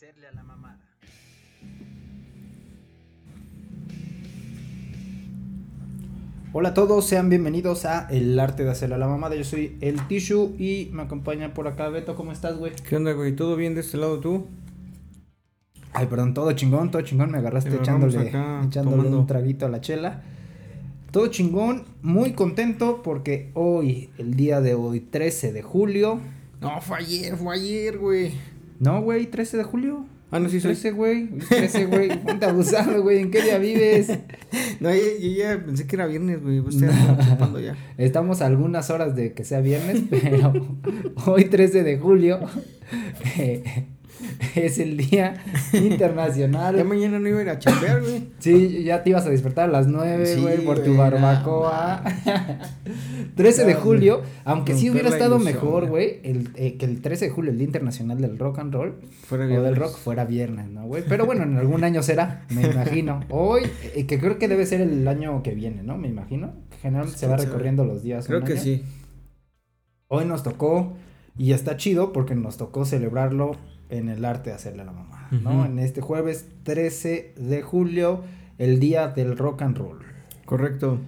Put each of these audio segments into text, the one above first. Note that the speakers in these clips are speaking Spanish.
hacerle a la mamada. Hola a todos, sean bienvenidos a El Arte de Hacerle a la Mamada. Yo soy el Tishu y me acompaña por acá Beto. ¿Cómo estás, güey? ¿Qué onda, güey? ¿Todo bien de este lado tú? Ay, perdón, todo chingón, todo chingón. Me agarraste echándole, echándole tomando. un traguito a la chela. Todo chingón, muy contento porque hoy, el día de hoy, 13 de julio. No, fue ayer, fue ayer, güey. No, güey, 13 de julio. Ah, no, sí soy. 13, güey. 13, güey. Ponte abusado, güey. ¿En qué día vives? No, yo, yo ya pensé que era viernes, güey. Pues estoy chupando ya. Estamos a algunas horas de que sea viernes, pero hoy 13 de julio eh, es el Día Ya Internacional. mañana no iba a ir a chambear, güey. Sí, ya te ibas a despertar a las 9, Sí, güey, por tu barbacoa. 13 de Ya, julio, aunque sí hubiera estado ilusión, mejor, güey. el, eh, que el 13 de julio, el Día Internacional del Rock and Roll, Fuera o del rock, fuera viernes, ¿no, güey? Pero bueno, en algún año será, me imagino. Hoy, eh, que creo que debe ser el año que viene, ¿no? Me imagino. Generalmente se va recorriendo los días. Creo que año. sí. Hoy nos tocó, y está chido porque nos tocó celebrarlo en el arte de hacerle a la mamá, ¿no? En este jueves 13 de julio, el día del rock and roll. Correcto.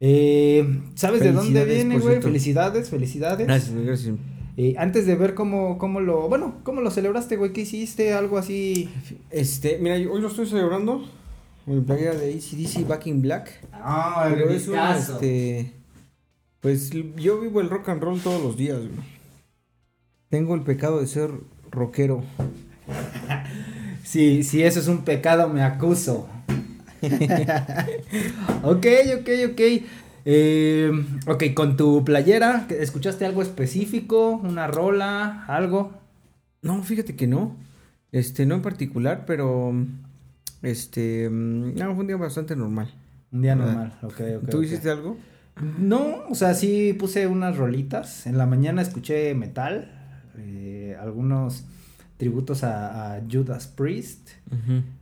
Eh, ¿Sabes de dónde viene, güey? Felicidades, felicidades. Gracias, gracias. Eh, antes de ver cómo, cómo lo, bueno, cómo lo celebraste, güey, ¿qué hiciste? Algo así. Este, mira, yo- hoy lo estoy celebrando. Mi playera de ACDC Back in Black. Ah, Pero es un, este. Pues yo vivo el rock and roll todos los días, güey. Tengo el pecado de ser rockero. Sí, si eso es un pecado, me acuso. ok, ok, ok. Eh, ok, con tu playera, ¿escuchaste algo específico? ¿Una rola? ¿Algo? No, fíjate que no. Este, no en particular, pero. Este. mm, No, fue un día bastante normal. Un día ¿Verdad? normal, ok, ok. ¿Tú hiciste algo? No, o sea, sí puse unas rolitas. En la mañana escuché metal, eh, algunos tributos a, a Judas Priest.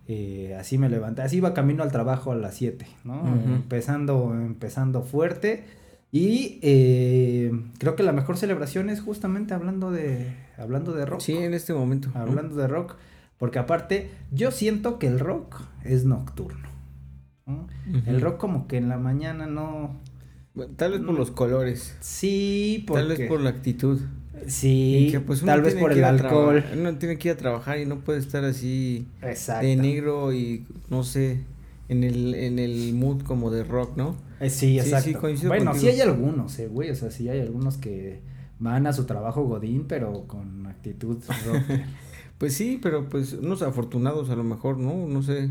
Eh, así me levanté, así iba camino al trabajo a las 7, ¿no? Empezando, empezando fuerte. Y eh, creo que la mejor celebración es justamente hablando de, hablando de rock. Sí, en este momento. Hablando de rock. Porque aparte, yo siento que el rock es nocturno. El rock como que en la mañana no... Tal vez por los colores. Sí, porque... Tal vez por la actitud. Sí, que, pues, tal vez por el alcohol. Uno tiene que ir a trabajar y no puede estar así Exacto. de negro y no sé, en el, en el mood como de rock, ¿no? Eh, sí, exacto. sí, bueno, contigo. sí hay algunos, eh, güey. O sea, sí hay algunos que van a su trabajo godín, pero con actitud rock. Pues sí, pero pues unos afortunados a lo mejor, ¿no? No sé.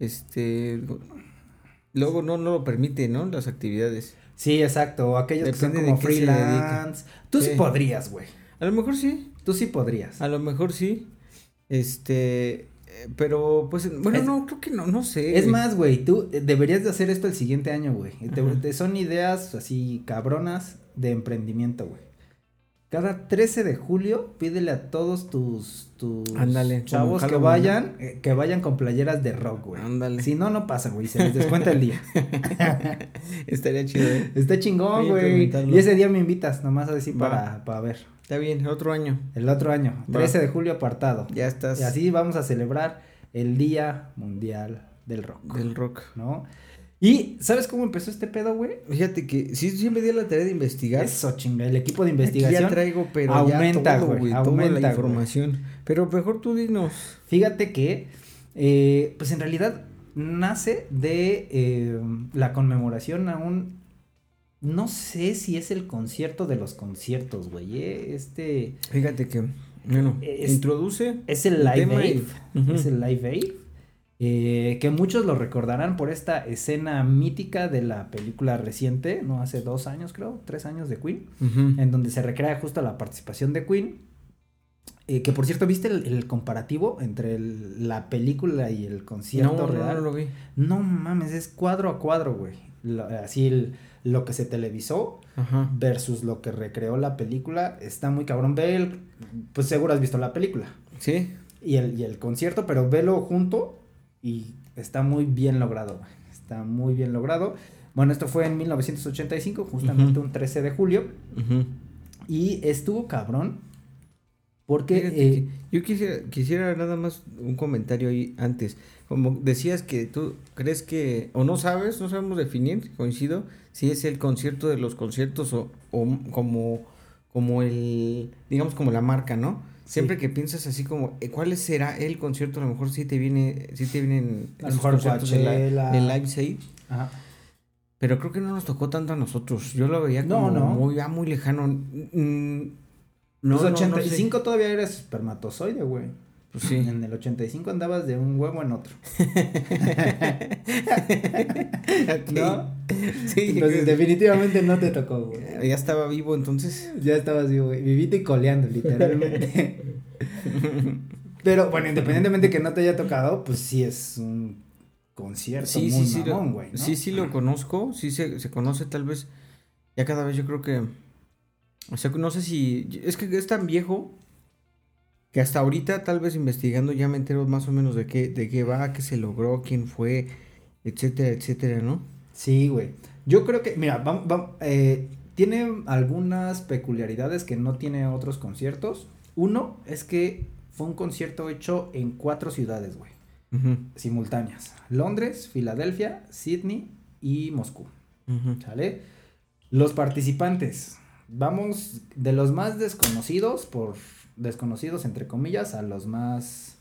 Este. Luego no, no lo permite, ¿no? Las actividades. Sí, exacto. O aquellos que son como freelance. Tú sí Sí. podrías, güey. A lo mejor sí. Tú sí podrías. A lo mejor sí. Este. eh, Pero pues. Bueno, Es- no, creo que no, no sé. Es güey. más, güey, tú deberías de hacer esto el siguiente año, güey. Te- son ideas así cabronas de emprendimiento, güey. Cada 13 de julio pídele a todos tus, tus Ándale, chavos que vayan, eh, que vayan con playeras de rock, güey. Ándale. Si no, no pasan, güey, se les descuenta el día. Estaría chido, ¿eh? Está chingón, a güey. Y ese día me invitas, nomás así Va. para, para ver. Está bien, otro año. El otro año, Va. 13 de julio apartado. Ya estás. Y así vamos a celebrar el Día Mundial del Rock, Del rock. ¿no? Y, ¿sabes cómo empezó este pedo, güey? Fíjate que sí, sí me di la tarea de investigar. Eso, chinga, el equipo de Aquí investigación. ya traigo, pero aumenta, ya todo, güey, toda aumenta, la güey. información. Pero mejor tú dinos. Fíjate que, eh, pues en realidad nace de eh, la conmemoración a un, no sé si es el concierto de los conciertos, güey, eh, este, Fíjate que, bueno, Es- introduce. es el Live Aid, y- Ujú. es el Live Aid, eh, que muchos lo recordarán por esta escena mítica de la película reciente, no hace dos años creo, tres años de Queen, en donde se recrea justo la participación de Queen. eh, que por cierto, ¿viste el, el comparativo entre el- la película y el concierto no, no, real? no lo vi. No mames, es cuadro a cuadro, güey. Lo- así el- lo que se televisó Ajá. versus lo que recreó la película está muy cabrón. Ve el, pues seguro has visto la película Sí. y el, y el concierto, pero velo junto y está muy bien logrado. Está muy bien logrado. Bueno, esto fue en 1985, justamente un 13 de julio. Y estuvo cabrón Porque eh, yo quisiera, quisiera nada más un comentario ahí antes. Como decías que tú crees que, o no sabes, no sabemos definir, coincido, si es el concierto de los conciertos o, o como, como el, digamos como la marca, ¿no? Siempre que piensas así como, eh, ¿cuál será el concierto? A lo mejor sí te viene, sí te vienen A lo mejor conciertos de, la- de ajá. Pero creo que no nos tocó tanto a nosotros. Yo lo veía como no. muy, ya muy lejano. Mm, No, Pues no, no sé. 85 todavía eres espermatozoide, güey. Pues sí. En el 85 andabas de un huevo en otro. ¿No? Sí, Entonces, definitivamente no te tocó, güey. ya estaba vivo entonces. Ya estabas vivo, güey. Vivite y coleando, literalmente. Pero bueno, independientemente que no te haya tocado, pues sí es un concierto Sí, muy sí, sí. mamón, güey. ¿no? Sí, sí lo conozco. Sí se, se conoce tal vez. Ya cada vez yo creo que. O sea, no sé si. Es que es tan viejo. Que hasta ahorita, tal vez investigando, ya me entero más o menos de qué, de qué va, qué se logró, quién fue, etcétera, etcétera, ¿no? Sí, güey. Yo creo que, mira, vam- vam- eh, tiene algunas peculiaridades que no tiene otros conciertos. Uno es que fue un concierto hecho en cuatro ciudades, güey, simultáneas. Londres, Filadelfia, Sydney y Moscú. ¿Sale? Los participantes. Vamos de los más desconocidos, por desconocidos entre comillas, a los más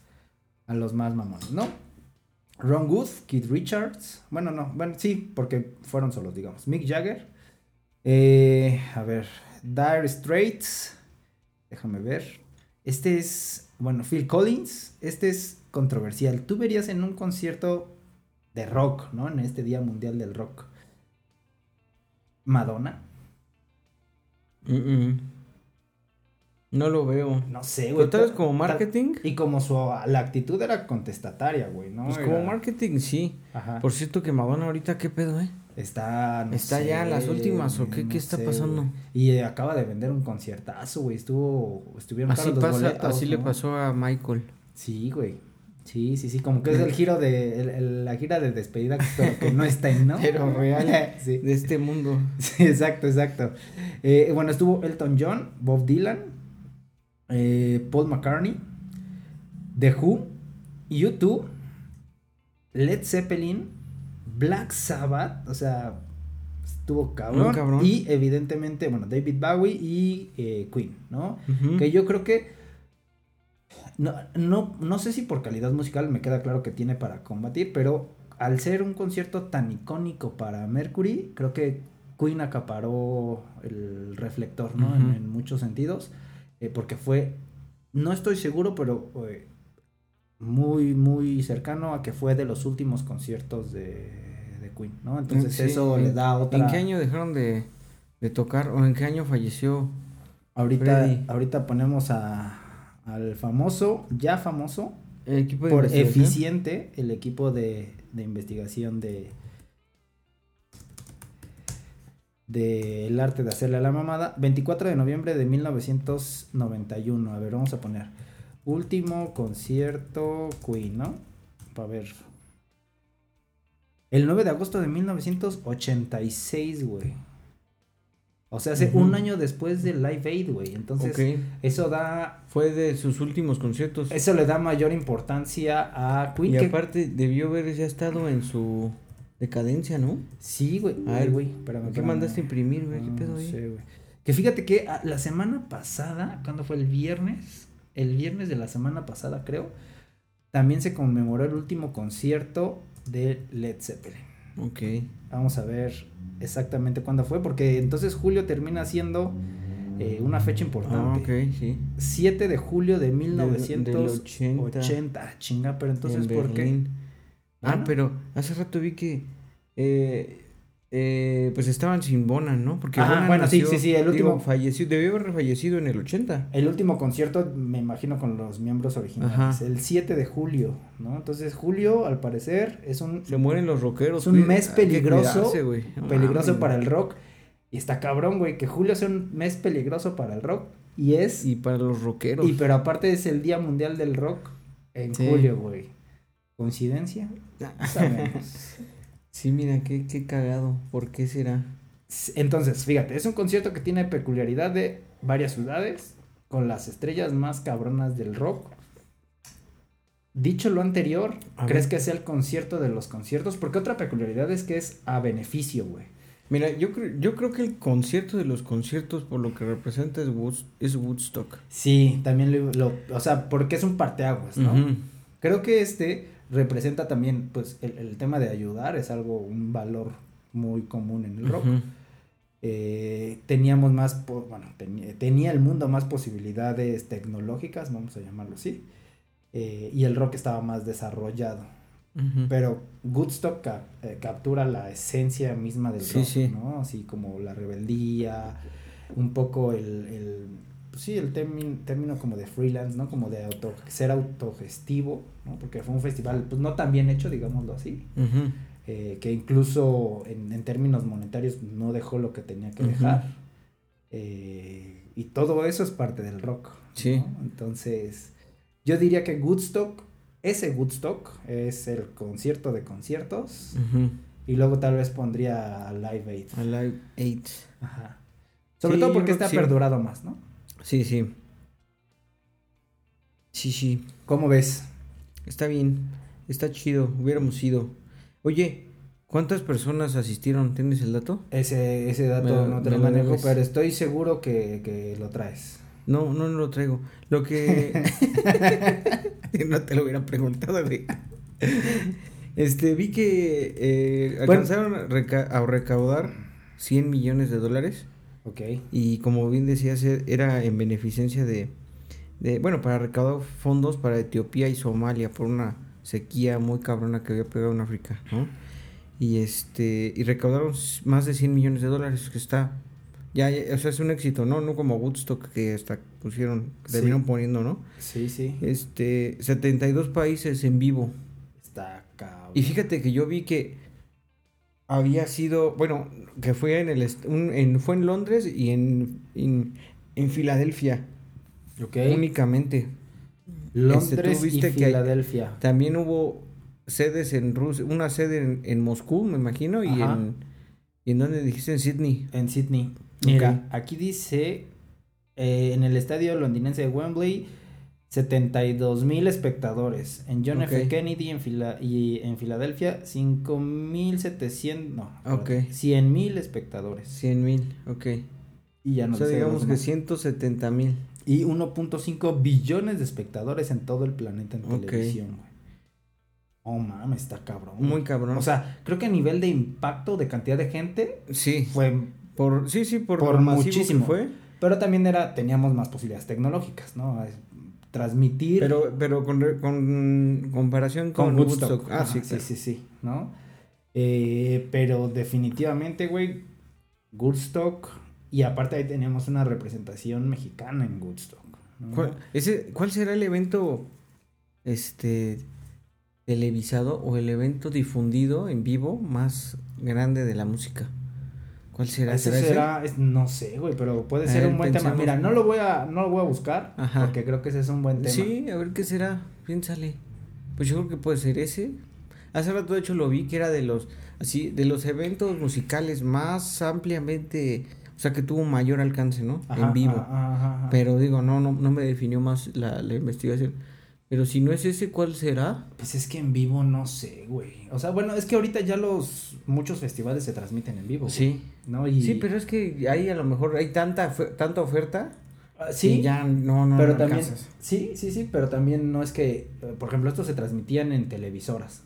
a los más mamones, ¿no? Ron Wood, Keith Richards, bueno, no, bueno, sí, porque fueron solos, digamos. Mick Jagger, eh, a ver, Dire Straits, déjame ver. Este es, bueno, Phil Collins, este es controversial. Tú verías en un concierto de rock, ¿no? En este Día Mundial del Rock. Madonna. Mm, mm. No lo veo. No sé, güey. Pero tal vez como marketing. Y como su la actitud era contestataria, güey, ¿no? Pues Era- como marketing, sí. Ajá. Por cierto que Madonna ahorita, ¿qué pedo, eh? Está, no ¿Está ya en las últimas o qué- no qué está sé, pasando? Y eh, acaba de vender un conciertazo, güey. Estuvo, estuvieron Así pasa, boletos, así le ¿no? pasó a Michael. Sí, güey. Sí, sí, sí, como que es el giro de, el- el- la gira de despedida, pero que no está en, ¿no? Pero real. sí. De este mundo. Sí, exacto, exacto. Eh, bueno, estuvo Elton John, Bob Dylan, eh, Paul McCartney, The Who, U2, Led Zeppelin, Black Sabbath, o sea, estuvo cabrón. Y evidentemente, bueno, David Bowie y eh, Queen, ¿no? Que yo creo que. No, no, no sé si por calidad musical me queda claro que tiene para combatir, pero al ser un concierto tan icónico para Mercury, creo que Queen acaparó el reflector, ¿no? En, muchos sentidos, eh, porque fue, no estoy seguro, pero eh, muy, muy cercano a que fue de los últimos conciertos de, de Queen, ¿no? Entonces Sí, eso ¿en- le da otra... ¿En qué año dejaron de, de tocar? ¿O en qué año falleció? Ahorita, Freddy? ahorita ponemos a, al famoso, ya famoso, El equipo de por eficiente el equipo de, de investigación de del arte de hacerle a la mamada 24 de noviembre de 1991 a ver vamos a poner último concierto Queen ¿no? para ver el 9 de agosto de 1986 güey o sea hace un año después del Live Aid güey entonces eso da Fue de sus últimos conciertos. eso le da mayor importancia a Queen. y que- aparte debió haber ya estado en su decadencia, ¿no? Sí, güey. A ver, güey. Espérame, ¿Qué mandaste a imprimir, güey? ¿Qué pedo ahí? sé, güey. Que fíjate que ah, la semana pasada, cuando fue el viernes, el viernes de la semana pasada, creo, también se conmemoró el último concierto de Led Zeppelin. Ok. Vamos a ver exactamente cuándo fue, porque entonces julio termina siendo eh, una fecha Ah, importante. ok, sí. 7 de julio de del 1980. 80. Ah, Chinga, pero entonces, en ¿por qué? Ah, Bueno. pero hace rato vi que eh, eh, pues estaban sin Bonan, ¿no? Porque Ajá, bueno, sí, nació, sí, sí, el digo, último- falleció, debió haber fallecido en el 80. El último concierto, me imagino, con los miembros originales. Ajá. El 7 de julio, ¿no? Entonces, julio, al parecer, es un, Se mueren los rockeros. es un mes peligroso. cuidarse, güey. No peligroso para el rock. Y está cabrón, güey, que julio sea un mes peligroso para el rock. Y es. Y para los rockeros. Y pero aparte es el Día Mundial del Rock en Sí. julio, güey. ¿Coincidencia? Sabemos. Sí, mira, qué, qué cagado. ¿Por qué será? Entonces, fíjate, es un concierto que tiene peculiaridad de varias ciudades. con las estrellas más cabronas del rock. Dicho lo anterior, A ¿crees ver. que sea el concierto de los conciertos? Porque otra peculiaridad es que es a beneficio, güey. Mira, yo, cre- yo creo que el concierto de los conciertos, por lo que representa, es, Woods- es Woodstock. Sí, también lo, lo- o sea, porque es un parteaguas, ¿no? Creo que este representa también, pues, el, el tema de ayudar es algo, un valor muy común en el rock. Eh, teníamos más, bueno, tenía, tenía el mundo más posibilidades tecnológicas, vamos a llamarlo así, eh, y el rock estaba más desarrollado. Pero Woodstock eh, captura la esencia misma del Sí, rock, sí. ¿no? Así como la rebeldía, un poco el, el pues sí, el término, término como de freelance, ¿no? Como de auto, ser autogestivo, ¿no? Porque fue un festival, pues no tan bien hecho, digámoslo así, eh, que incluso en, en términos monetarios no dejó lo que tenía que dejar. Eh, y todo eso es parte del rock. Sí. ¿no? Entonces, yo diría que Woodstock, ese Woodstock es el concierto de conciertos. Y luego tal vez pondría a Live Aid. Alive 8. Ajá. Sobre Sí, todo porque este ha sí. perdurado más, ¿no? Sí, sí. Sí, sí. ¿Cómo ves? Está bien. Está chido. Hubiéramos ido. Oye, ¿cuántas personas asistieron? ¿Tienes el dato? Ese, ese dato no te lo manejo, pero estoy seguro que, que lo traes. No, no, no lo traigo. Lo que. no te lo hubiera preguntado, güey. Este, vi que eh, Bueno. alcanzaron a, reca- a recaudar 100 millones de dólares. Ok. Y como bien decías, e- era en beneficencia de, de. Bueno, para recaudar fondos para Etiopía y Somalia por una sequía muy cabrona que había pegado en África, ¿no? Y este. Y recaudaron más de 100 millones de dólares, que está. Ya, ya, o sea, es un éxito, ¿no? No como Woodstock que hasta pusieron, Sí. terminaron poniendo, ¿no? Sí, sí. Este, 72 países en vivo. Está cabrón. Y fíjate que yo vi que había sido, bueno, que fue en el un- en, fue en Londres y en, en, en Filadelfia Ok. únicamente. Londres Este, tú y viste que hay- Filadelfia. También hubo sedes en Rusia, una sede en, en Moscú, me imagino, y Ajá. en ¿y en dónde dijiste? En Sydney. En Sydney. Mira, aquí dice eh, en el estadio londinense de Wembley 72 mil espectadores. En John F. Kennedy en Fila y en Filadelfia 5 mil 700 no, Ok. 100 mil espectadores. 100 mil, ok. Y ya no o sea, digamos que demás. 170 mil. y 1.5 billones de espectadores en todo el planeta en televisión, güey. Oh mames, está cabrón. Muy güey. cabrón. O sea, creo que a nivel de impacto de cantidad de gente sí, fue por, sí, sí, por, Por muchísimo. fue. Pero también era, teníamos más posibilidades tecnológicas, ¿no? Transmitir Pero, pero con, con comparación con, con Woodstock. Woodstock. Ah, Ajá, sí, sí, sí, sí, ¿no? Eh, pero definitivamente, güey, Woodstock. Y aparte ahí teníamos una representación mexicana en Woodstock. ¿no? ¿Cuál, ese, ¿Cuál será el evento este televisado o el evento difundido en vivo más grande de la música? ¿Cuál será? Ese ¿Será ese? es- no sé, güey, pero puede ser ver, un buen tema. pensemos. Mira, no lo voy a, no lo voy a buscar, Ajá. porque creo que ese es un buen tema. Sí, a ver qué será. Piénsale. Pues yo creo que puede ser ese. Hace rato de hecho lo vi que era de los así de los eventos musicales más ampliamente, o sea, que tuvo mayor alcance, ¿no? Ajá, en vivo. ajá, ajá, ajá. Pero digo, no, no, no me definió más la, la investigación. Pero si no es ese, ¿cuál será? Pues es que en vivo no sé, güey. O sea, bueno, es que ahorita ya los muchos festivales se transmiten en vivo. güey, Sí. ¿No? Y, Sí, pero es que ahí a lo mejor hay tanta tanta oferta Ah, sí, ya no, no pero no también alcanzas. sí, sí, sí, pero también no es que, por ejemplo, estos se transmitían en televisoras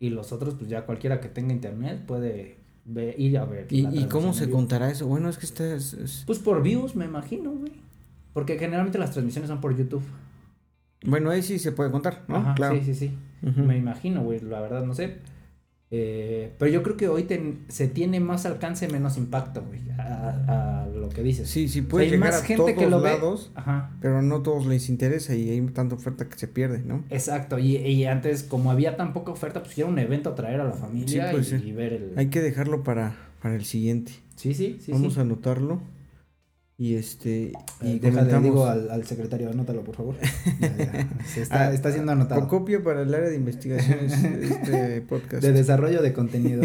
y los otros, pues ya cualquiera que tenga internet puede ve- ir a ver. ¿Y, y cómo se contará eso? Bueno, es que está... es- es- Pues por views, me imagino, güey. Porque generalmente las transmisiones son por YouTube. Bueno, ahí sí se puede contar, ¿no? Ajá, claro. Sí, sí, sí. Ujú. Me imagino, güey, la verdad no sé. Eh, pero yo creo que hoy ten- se tiene más alcance, menos impacto, güey, a, a lo que dices. Sí, sí O sea, puede llegar más a gente todos que lo ve. lados, Ajá. pero no todos les interesa y hay tanta oferta que se pierde, ¿no? Exacto, y, y antes, como había tan poca oferta, pues era un evento traer a la familia Sí, pues, y, sí. y ver el. Hay que dejarlo para, para el siguiente. Sí, sí, sí. Vamos sí. a anotarlo. Y este Eh, y déjale, comentamos digo al, al secretario, anótalo, por favor. Ya, ya, se está, Ah, está siendo anotado. copia para el área de investigaciones de este podcast. De desarrollo de contenido.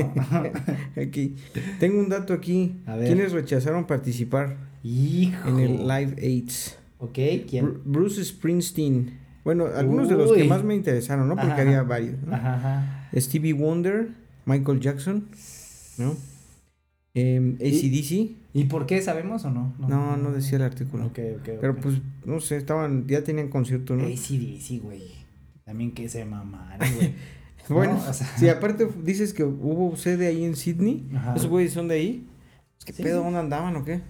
Aquí. Tengo un dato aquí. A ver. ¿Quiénes rechazaron participar Hijo. en el Live Aids? Ok, ¿quién? Bru- Bruce Springsteen. Bueno, algunos de los que más me interesaron, ¿no? Porque Ajá. había varios. ¿no? Ajá, ajá. Stevie Wonder, Michael Jackson, ¿no? Em, ACDC. ¿Y por qué sabemos o no? No, no decía el artículo. Ok, ok. Pero pues, no sé, estaban, ya tenían concierto, ¿no? ACDC, güey. También que se mamaron, güey. Bueno, No, o sea- si aparte dices que hubo sede ahí en Sydney, Ajá. esos güeyes son de ahí. Pues, ¿Qué Sí, pedo? sí. ¿Dónde andaban o qué? A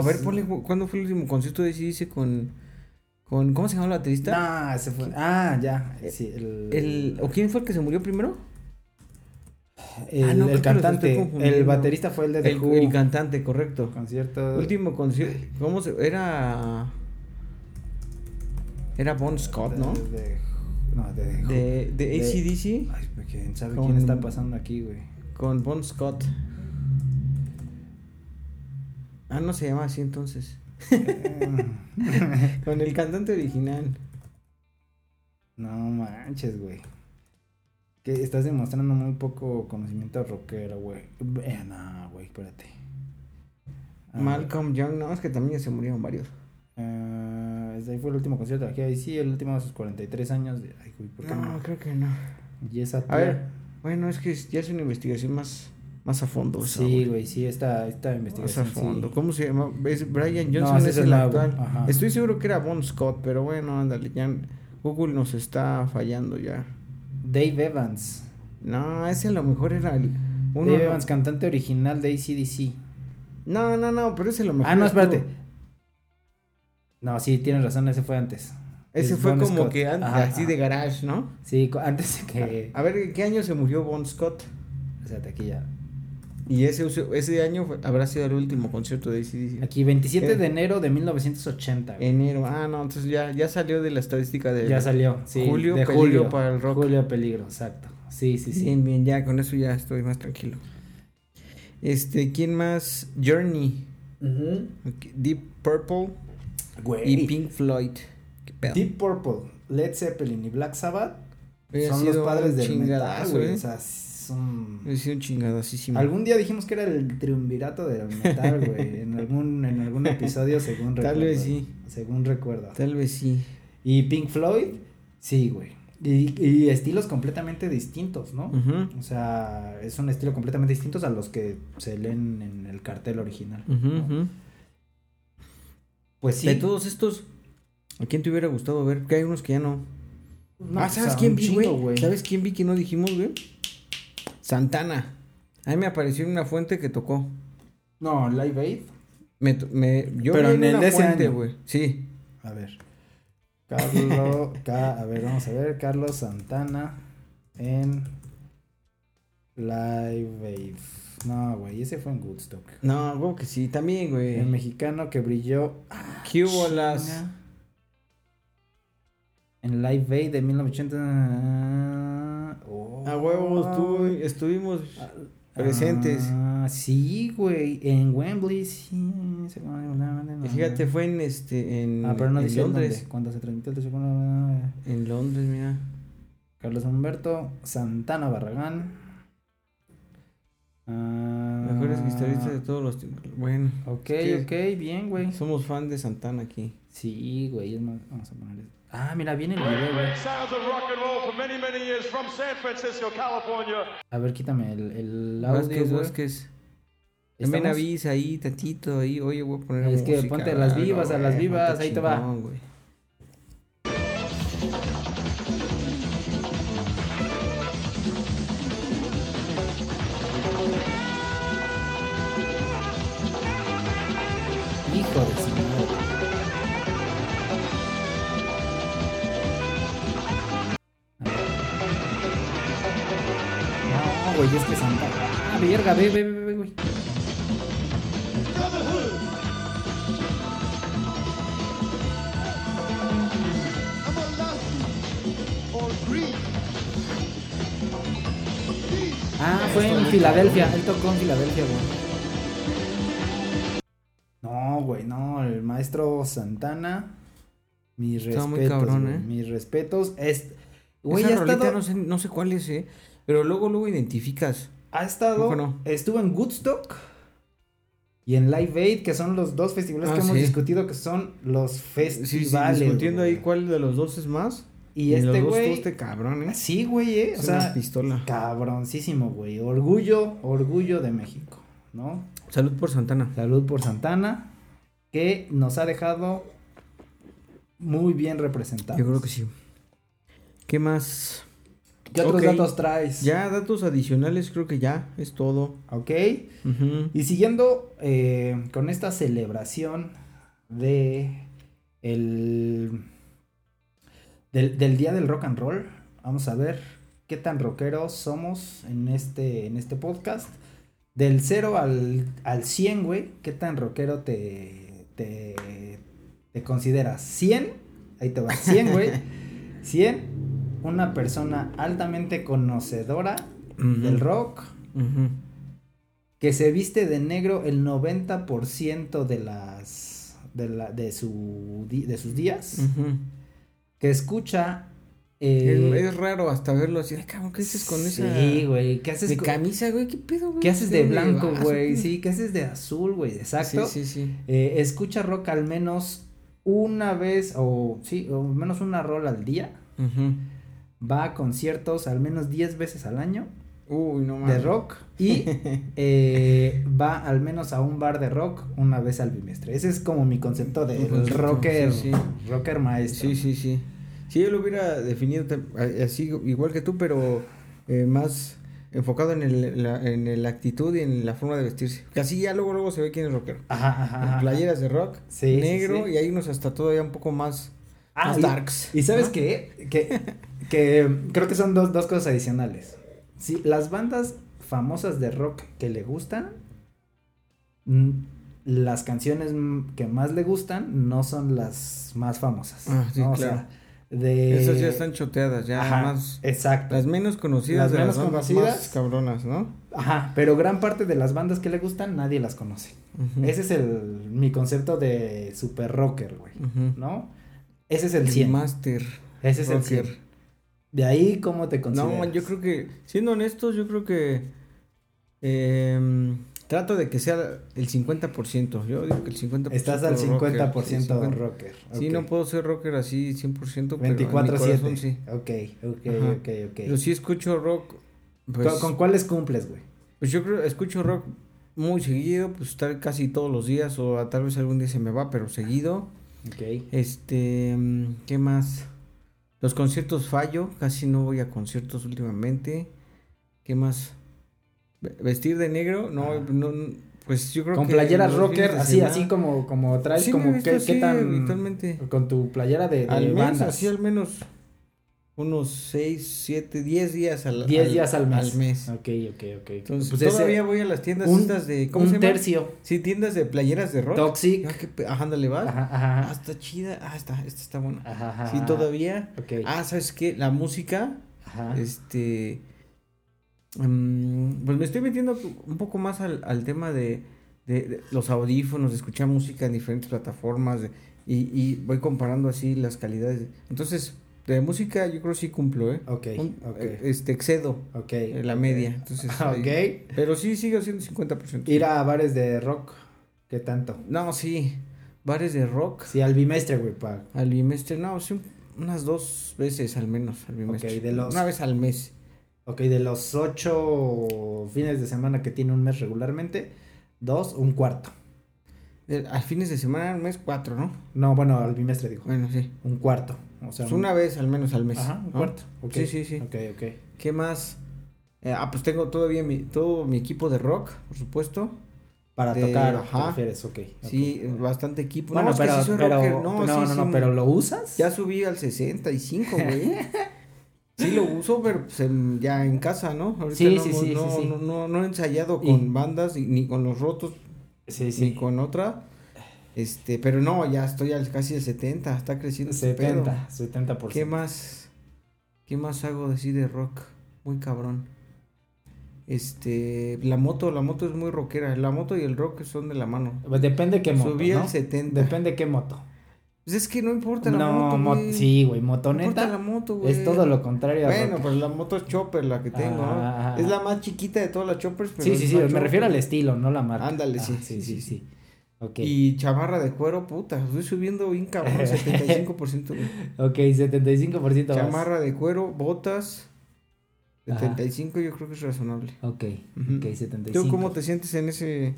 Pues, ver, ponle, cu- ¿cuándo fue el último concierto de ACDC con, con, ¿cómo se llama el baterista? Ah, se fue. Ah, ya. Sí, el. El, ¿O quién fue el que se murió primero? El, Ah, no, el cantante. El baterista fue el de The El, Who. el cantante, correcto. concierto. Último concierto, ¿cómo se, era, era Bon Scott, ¿no? De, de- no, de, The Who. De, de De- ACDC Ay, pues, quién sabe Con- quién está pasando aquí, güey. con Bon Scott. Ah, no se llama así entonces. Con el cantante original. no manches, güey. Que estás demostrando muy poco conocimiento rockero, güey. Eh, no, güey, espérate. Ah, Malcolm Young, no, es que también ya se murieron varios. ah, ese ahí fue el último concierto de aquí. Ahí sí, el último a sus 43 años. de- Ay, güey, ¿por qué No, no? creo que no. Y esa A ver, bueno, es que ya es una investigación más, más a fondo. Sí, güey, sí, esta, esta Más a investigación. fondo. sí. ¿Cómo se llama? Es Brian No, Johnson ese es es el nuevo, actual. ajá. Estoy seguro que era Bon Scott, pero bueno, ándale, ya Google nos está fallando ya. Dave Evans. No, ese a lo mejor era el uno. Dave no. Evans, cantante original de ACDC. No, no, no, pero ese a lo mejor. Ah, no, espérate. No, sí, tienes razón, ese fue antes. Ese Es fue Bon como Scott. que antes, Ajá, así ajá. de garage, ¿no? Sí, antes de que. A ver, ¿en qué año se murió Bon Scott? Espérate, aquí ya. Y ese, ese año fue- habrá sido el último concierto de ACDC. Aquí, 27 ¿Qué? de enero de 1980. güey. Enero. Ah, no, entonces ya, ya salió de la estadística de. Ya salió, sí. Julio, de peligro julio para el rock. Julio peligro, exacto. Sí, sí, sí. Bien, bien, ya, con eso ya estoy más tranquilo. Este, ¿quién más? Journey, Deep Purple Güey. y Pink Floyd. ¿Qué pedo? Deep Purple, Led Zeppelin y Black Sabbath son los padres del metal, güey. ¿eh? O sea, sido un chingadasísimo. Algún día dijimos que era el triunvirato del metal, güey. en algún, en algún episodio, según recuerdo. Tal vez sí. Según recuerdo. Tal vez sí. Y Pink Floyd, sí, güey. Y, y estilos completamente distintos, ¿no? O sea, es un estilo completamente distinto a los que se leen en el cartel original. Pues sí. De todos estos, ¿a quién te hubiera gustado ver? Que hay unos que ya no. No, ah, pues, ¿sabes quién vi, güey? ¿Sabes quién vi que no dijimos, güey? Santana. A mí me apareció en una fuente que tocó. No, Live Aid. Me, me, yo Pero en el de fuente, güey. Sí. A ver. Carlos. Ca- a ver, vamos a ver. Carlos Santana en Live Aid. No, güey, ese fue en Woodstock. No, güey, que sí, también, güey. El mexicano que brilló. ¿Qué hubo las? Chinga. En Live Aid de 1980. Oh. A huevos, tú, estuvimos presentes. Ah, sí, güey. En Wembley, sí. Fíjate, fue en este, en, Ah, pero no en dice Londres. dónde, cuando se transmitió el. En Londres, mira. Carlos Humberto Santana Barragán. Ah, Mejores guitarristas de todos los tiempos. Bueno, Ok, ok, bien, güey. somos fan de Santana aquí. Sí, güey, vamos a poner. Ah, mira, viene el video, güey. Sounds of rock and roll for many, many years from San Francisco, California. A ver, quítame el, el audio, Vázquez, güey. Vázquez. También avisa ahí tantito, ahí, oye, voy a poner Es que música, ponte a las algo, vivas, a las vivas, ahí te va. güey. Es que Santa. Ah, verga, ve, ve, ve, ve, güey. Ah, fue en Filadelfia. Él tocó en Filadelfia, güey. No, güey, no. El maestro Santana. Mis Está respetos. muy cabrón, güey, ¿eh? Mis respetos. Es, güey, Esa ha rolita estado, no, sé, no sé cuál es, eh. Pero luego, luego identificas. ha estado. ¿Cómo no? Estuvo en Woodstock. y en Live Aid, que son los dos festivales Ah, que hemos sí. discutido que son los Sí, festivales. sí, discutiendo güey. ahí cuál de los dos es más. Y este los dos, güey- este cabrón, ¿eh? Sí, güey, eh. O Es sea, una pistola. cabroncísimo, güey. Orgullo, orgullo de México, ¿no? Salud por Santana. Salud por Santana, que nos ha dejado muy bien representados. Yo creo que sí. ¿Qué más? ¿Qué otros Ok. datos traes? Ya, datos adicionales, creo que ya, es todo. Ok. Ujú. Y siguiendo eh, con esta celebración de el del, del día del rock and roll, vamos a ver qué tan rockeros somos en este, en este podcast. Del 0 al, al 100, güey, qué tan rockero te, te, te consideras. 100, ahí te va, 100, güey. 100, una persona altamente conocedora del rock, que se viste de negro el 90% de las de, la, de, su, de sus días, que escucha Es, eh, es raro hasta verlo así. Ay, cabrón, ¿qué haces con esa? Sí, güey, ¿qué haces De camisa, güey, ¿qué pedo, güey? ¿Qué haces de ¿Dónde blanco, güey? Sí, ¿qué haces de azul, güey? Exacto. Sí, sí, sí. Eh, escucha rock al menos una vez o sí, o menos una rola al día. Ujú. Va a conciertos al menos 10 veces al año Uy, no de rock y eh, va al menos a un bar de rock una vez al bimestre. Ese es como mi concepto de concepto, rocker, sí, sí. rocker maestro. Sí, sí, sí. Sí, yo lo hubiera definido así, igual que tú, pero eh, más enfocado en, el, la, en la actitud y en la forma de vestirse. Que así ya luego, luego se ve quién es rockero. Ajá, ajá, ajá. Playeras de rock, Sí, negro, y hay unos hasta todavía un poco más, Ah, más y- darks. ¿Y sabes ¿no? qué? Que, que creo que son dos, dos cosas adicionales. Sí, las bandas famosas de rock que le gustan, mm, las canciones que más le gustan no son las más famosas. Ah, sí, ¿no? O claro. sea, de... Esas ya están choteadas, ya Ajá, más... Exacto. Las menos conocidas Las de menos las bandas conocidas. más cabronas, ¿no? Ajá, pero gran parte de las bandas que le gustan nadie las conoce. Ese es el, mi concepto de super rocker, güey. ¿No? Ese es el El 100. Master. Ese es el rocker. 100. De ahí, ¿cómo te consideras? No, yo creo que, siendo honestos, yo creo que em, trato de que sea el 50%. Yo digo que el 50%. Estás al 50% rocker, sí, 50. rocker. Sí, no puedo ser rocker así 100%, pero en mi 24-7. corazón sí. Ok, ok, Ajá. ok, ok. Pero sí escucho rock, pues, ¿Con, con cuáles cumples, güey? pues yo creo, escucho rock muy seguido, pues tal casi todos los días o a- tal vez algún día se me va, pero seguido. Ok. Este, mm, ¿qué más? Los conciertos fallo, casi no voy a conciertos últimamente. ¿Qué más? Ve- Vestir de negro, no, Ajá. no, pues yo creo Con que playeras rocker, así, semana- así como, como traes, Sí, como qué, así qué tan... Con tu playera de, de al bandas. así al menos unos 6, 7, 10 días al, 10 días al mes. Al mes. Ok, ok, ok. Entonces, Pues ese- todavía voy a las tiendas un- estas de, ¿cómo un se llama? tercio. Sí, tiendas de playeras de rock. Toxic. Ah, qué pe- Ajá, ándale, va. Ajá, Ah, ajá. está chida. Ah, está, esta está buena. Ajá, ajá, Sí, todavía. Ok. Ah, ¿sabes qué? La música, Ajá. este... mm, pues me estoy metiendo un poco más al, al tema de, de- de los audífonos, de escuchar música en diferentes plataformas de- y, y voy comparando así las calidades. Entonces, de música yo creo sí cumplo, ¿eh? Ok, Un- ok. eh, Este, excedo Ok. la ok. media. Entonces, ahí- Ok. pero sí sigo siendo 50%. Ir a bares de rock, ¿qué tanto? No, sí. Bares de rock. Sí, al bimestre, güey, pa. Al bimestre, no, sí, un- unas dos veces al menos al bimestre. de los- Una vez al mes. Ok, de los ocho fines de semana que tiene un mes regularmente, dos, un cuarto. De- a fines de semana, al mes, cuatro, ¿no? No, bueno, al bimestre dijo. Bueno, sí. Un cuarto. O sea, Pues un- una vez al menos al mes. Ajá, un ¿no? cuarto. ok, Sí, sí, sí. Ok, ok. ¿Qué más? Eh, ah, pues tengo todavía mi, todo mi equipo de rock, por supuesto. Para De- tocar, ajá. ¿te refieres? Ok. ok. Sí, bastante equipo. Bueno, que pero, sí pero, no, No, no, sí, no, sí, pero ¿lo usas? Ya subí al 65, güey. Sí lo uso, pero pues, en- ya en casa, ¿no? Ahorita Sí, no, sí, sí, no, sí. No, no, no he ensayado Y- con bandas ni, ni con los rotos Sí, ni sí. con otra. Este, pero no, ya estoy al casi el 70, está creciendo este pedo. 70, 70%. ¿Qué más? ¿Qué más hago de así de rock? Muy cabrón. Este, la moto, la moto es muy rockera. La moto y el rock son de la mano. Pues Depende qué moto, Subí ¿no? 70. Depende qué moto. Pues es que no importa la no, moto, mo- güey. sí, güey, No importa motoneta. la moto, güey. es todo lo contrario Bueno, rock. pues la moto es chopper la que tengo, ¿no? Ah. Es la más chiquita de todas las choppers, pero Sí, sí, sí, me chopper. refiero al estilo, no la marca. Ándale, sí, Ah, sí, sí, sí, sí, sí. Ok. Y chamarra de cuero, puta, estoy subiendo bien cabrón, 75%, güey. Ok, 75% más. Chamarra de cuero, botas, Ajá. 75 yo creo que es razonable. Ok, Ujú. ok, 75. ¿Tú cómo te sientes en ese,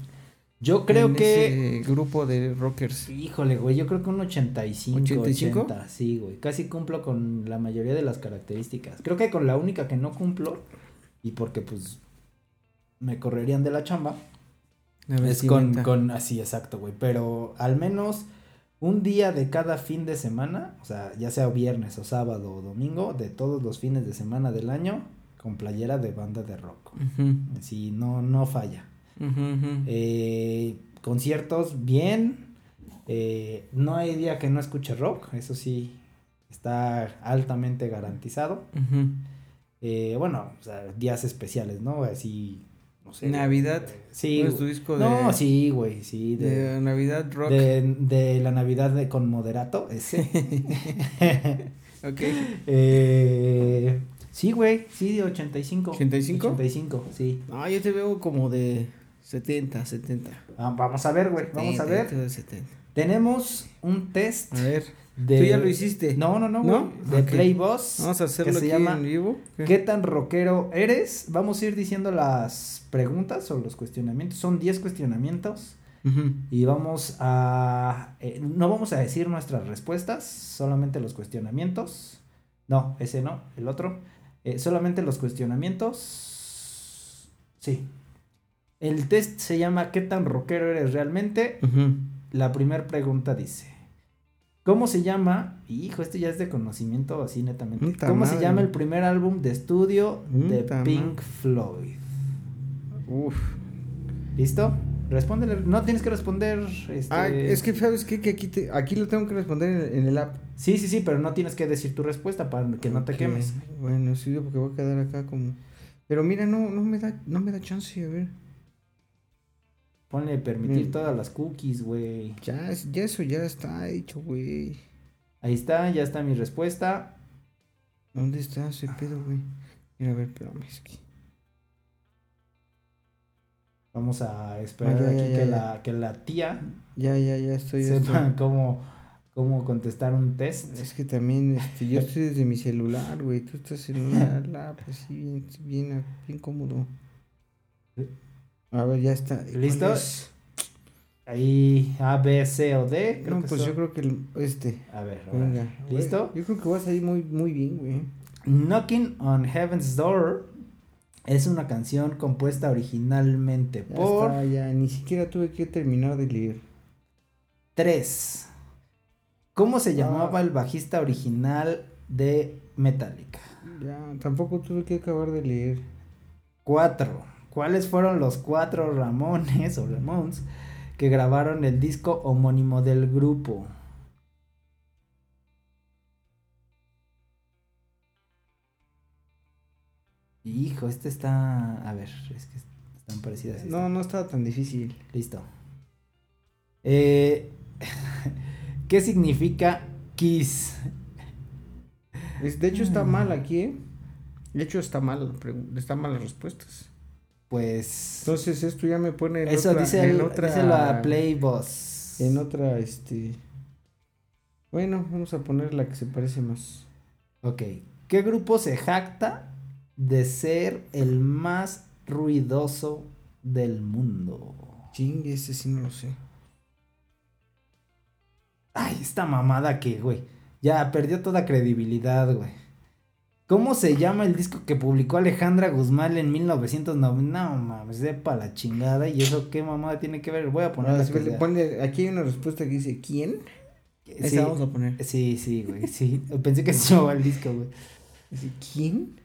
Yo creo en que... ese grupo de rockers? Híjole, güey, yo creo que un 85. 85? 80, sí, güey. Casi cumplo con la mayoría de las características. Creo que con la única que no cumplo, y porque pues me correrían de la chamba, es con, con, así, exacto, güey. Pero al menos un día de cada fin de semana, o sea, ya sea viernes o sábado o domingo, de todos los fines de semana del año, con playera de banda de rock. Ujú, Sí, no, no falla. Eh, conciertos, bien. Eh, no hay día que no escuche rock, eso sí, está altamente garantizado. Eh, bueno, o sea, días especiales, ¿no? Así, no sé. Navidad. Sí. ¿No es tu disco No, de- sí, güey, sí. De, De, Navidad Rock. de, de la Navidad de, con moderato, ese. Ok. eh, sí, güey, sí, 85. ¿85? 85, sí. No, yo te veo como de 70, 70. Ah, vamos a ver, güey, vamos a ver. 70, 70. Tenemos un test A ver. De... ¿Tú ya lo hiciste? No, no, no, De Ok. Playboss. Vamos a hacerlo que se aquí llama en vivo. ¿Qué tan rockero eres? Vamos a ir diciendo las preguntas o los cuestionamientos. Son 10 cuestionamientos. Y vamos a... eh, no vamos a decir nuestras respuestas, solamente los cuestionamientos. No, ese no, el otro. Eh, solamente los cuestionamientos. Sí. El test se llama ¿Qué tan rockero eres realmente? La primera pregunta dice: ¿Cómo se llama? Hijo, esto ya es de conocimiento así netamente. ¿Cómo se llama el primer álbum de estudio de Pink Floyd? Uf. ¿Listo? Respóndele. No tienes que responder. Este... Ah, es que sabes qué? que aquí te, aquí lo tengo que responder en, en el app. Sí, sí, sí, pero no tienes que decir tu respuesta para que no te quemes. Bueno, sí, porque voy a quedar acá como. Pero mira, no, no me da, no me da chance, a ver. Ponle permitir Mm. todas las cookies, güey. Ya, ya eso ya está hecho, güey. Ahí está, ya está mi respuesta. ¿Dónde está ese pedo, güey? Mira, a ver, espérame, es que. Vamos a esperar Ah, ya, aquí ya, que, La, que la tía Ya, ya, ya estoy. ya sepa estoy. cómo, cómo contestar un test. Es que también, este, yo estoy desde mi celular, güey. Tú estás en una app, así, bien, bien, bien cómodo. A ver, ya está. ¿Cuál ¿Listo? es? Ahí A, B, C o D. creo No, que pues son. yo creo que el- este. A ver, a ver. Venga. ¿Listo? Yo creo que vas a ir muy, muy bien, güey. Knocking on Heaven's Door es una canción compuesta originalmente Ya por está, ya, ni siquiera tuve que terminar de leer. 3. ¿Cómo se Ah. llamaba el bajista original de Metallica? Ya, tampoco tuve que acabar de leer. 4. ¿Cuáles fueron los cuatro Ramones o Ramones que grabaron el disco homónimo del grupo? Hijo, este está. A ver, es que están parecidas. No, no estaba tan difícil. Listo. Eh, ¿Qué significa Kiss? De hecho está Mm. mal aquí, ¿eh? De hecho está mal, la pregu- está mal las respuestas. Pues. Entonces esto ya me pone en eso otra, dice, en el, otra, dice la Playboss. en otra, este. Bueno, vamos a poner la que se parece más. Ok. ¿Qué grupo se jacta de ser el más ruidoso del mundo? Chingue, ese sí no lo sé. Ay, esta mamada que, güey. Ya perdió toda credibilidad, güey. ¿Cómo se llama el disco que publicó Alejandra Guzmán en 1990? No mames, sepa la chingada. ¿Y eso qué mamada tiene que ver? Voy a poner Ahora, la ponle- aquí hay una respuesta que dice ¿quién? Esa Sí, vamos a poner. sí, sí, güey, sí. Pensé que se llamaba el disco, güey. Dice, ¿quién?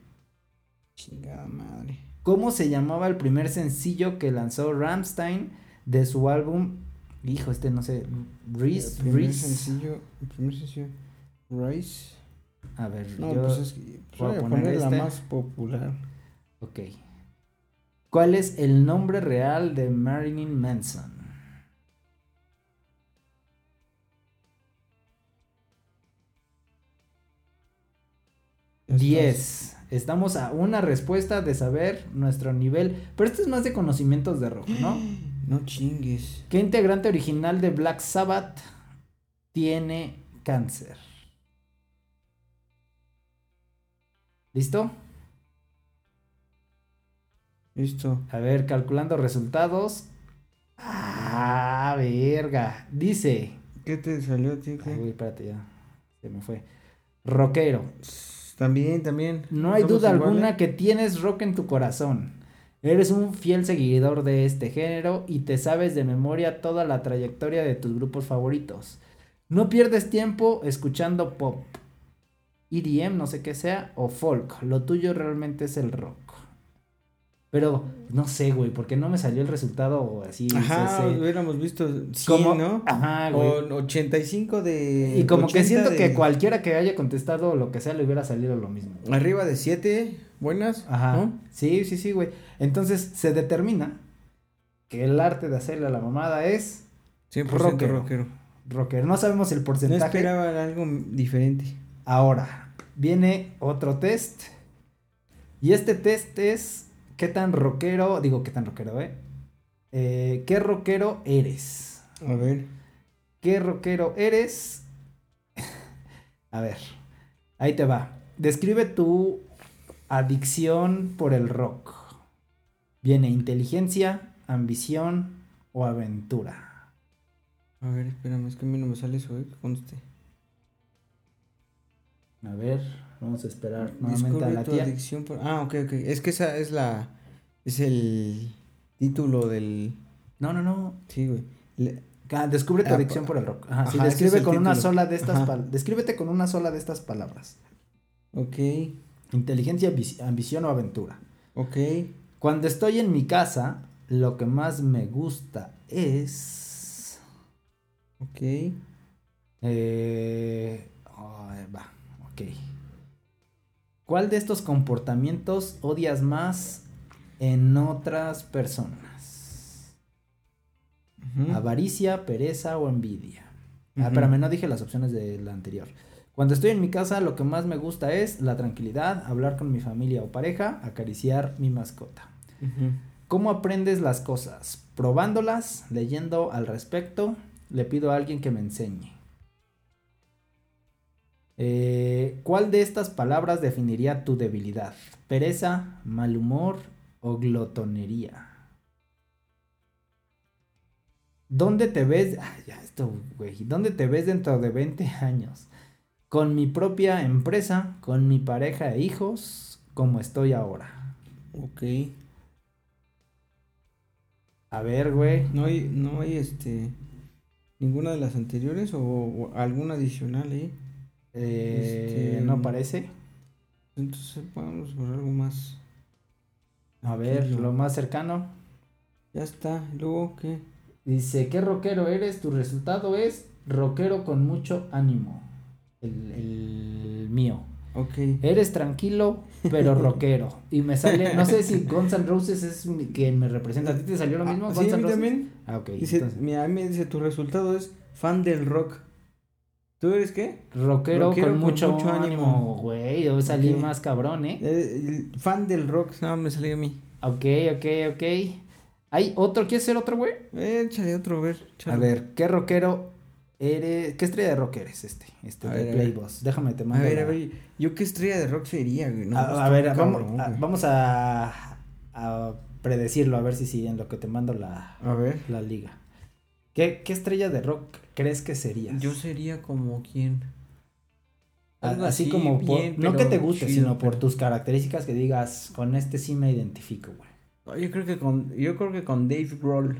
Chingada madre. ¿Cómo se llamaba el primer sencillo que lanzó Ramstein de su álbum? Hijo, este no sé. Reese, el primer Reese. sencillo, el primer sencillo, Rice. A ver, pues que, voy a poner, la este. más popular. Ok. ¿Cuál es el nombre real de Marilyn Manson? Estás... 10. Estamos a una respuesta de saber nuestro nivel. Pero esto es más de conocimientos de rock, ¿no? No chingues. ¿Qué integrante original de Black Sabbath tiene cáncer? ¿Listo? Listo. A ver, calculando resultados. Ah, verga. Dice. ¿Qué te salió? Ay, güey, espérate ya. Se me fue. Rockero. También, también. No hay duda alguna que tienes rock en tu corazón. Eres un fiel seguidor de este género y te sabes de memoria toda la trayectoria de tus grupos favoritos. No pierdes tiempo escuchando pop, EDM, no sé qué sea, o folk. Lo tuyo realmente es el rock. Pero no sé, güey, porque no me salió el resultado así. Ajá, hubiéramos visto 100, como- ¿no? Ajá, güey. O 85 de... Y como que 80 siento que cualquiera que haya contestado lo que sea le hubiera salido lo mismo. Arriba de 7, buenas, Ajá. ¿no? Sí, sí, sí, güey. Entonces se determina que el arte de hacerle a la mamada es 100% Rockero. rockero. rocker. No sabemos el No porcentaje. esperaba algo diferente. Ahora, viene otro test. Y este test es qué tan rockero, digo qué tan rockero, ¿eh? Eh, ¿Qué rockero eres? A ver. ¿Qué rockero eres? A ver, ahí te va. Describe tu adicción por el rock. Viene inteligencia, ambición o aventura. A ver, espérame, es que a mí no me sale eso, ¿eh? Que conste. A ver, vamos a esperar nuevamente a Descubre la tu tía. adicción por... Ah, ok, ok. Es que esa es la... Es el título del... No, no, no. Sí, güey. Le- Ah, descubre tu Ah, adicción por el rock. Ajá, describe es con una sola de estas pal- Descríbete con una sola de estas palabras. Ok, Inteligencia, ambi- ambición o aventura. ok. Cuando estoy en mi casa, lo que más me gusta es. Ok. Eh, ay, va, ok. ¿Cuál de estos comportamientos odias más en otras personas? Avaricia, pereza o envidia. Ah, Ujú. espérame, no dije las opciones de la anterior. Cuando estoy en mi casa, lo que más me gusta es la tranquilidad, hablar con mi familia o pareja, acariciar mi mascota. ¿Cómo aprendes las cosas? Probándolas, leyendo al respecto, le pido a alguien que me enseñe. Eh, ¿Cuál de estas palabras definiría tu debilidad? ¿Pereza, mal humor o glotonería? ¿Dónde te ves? Ah, ya esto, güey. ¿Dónde te ves dentro de 20 años? ¿Con mi propia empresa? ¿Con mi pareja e hijos? ¿Como estoy ahora? Ok. A ver, güey. ¿No hay, no hay este... Ninguna de las anteriores o, o alguna adicional ahí? Eh, Este, ¿No parece? Entonces vamos por algo más. A ver, lo más cercano. Ya está. Luego, ¿qué? Dice, ¿qué rockero eres? Tu resultado es rockero con mucho ánimo. El, el mío. Ok. Eres tranquilo, pero rockero. Y me sale, no sé si Guns N' Roses es mi- quien me representa. ¿A ti te salió lo mismo? Ah, sí, a mí Roses? también. Ah, ok. Dice, entonces, mira, a mí me dice, tu resultado es fan del rock. ¿Tú eres qué? rockero, rockero con, con mucho, mucho ánimo. güey. Yo salí más cabrón, ¿eh? Eh, fan del rock. No, me salió a mí. Ok, ok, ok. ¿Hay otro? ¿Quieres ser otro, güey? Eh, échale otro, a ver. A ver, ¿qué rockero eres? ¿Qué estrella de rock eres este? Este A de ver, a ver. Playboss. Déjame te A mando. ver, la- a ver. ¿Yo qué estrella de rock sería, güey? No, a, está a ver, vamos, cabrón, a, güey. vamos a, a predecirlo, a ver si sí, en lo que te mando la, A ver. la liga. ¿Qué, ¿Qué estrella de rock crees que serías? Yo sería como quién. A- Algo así, como por, bien, no que te guste, chido, sino por pero- tus características que digas, con este sí me identifico, güey. Yo creo que con, yo creo que con Dave Grohl.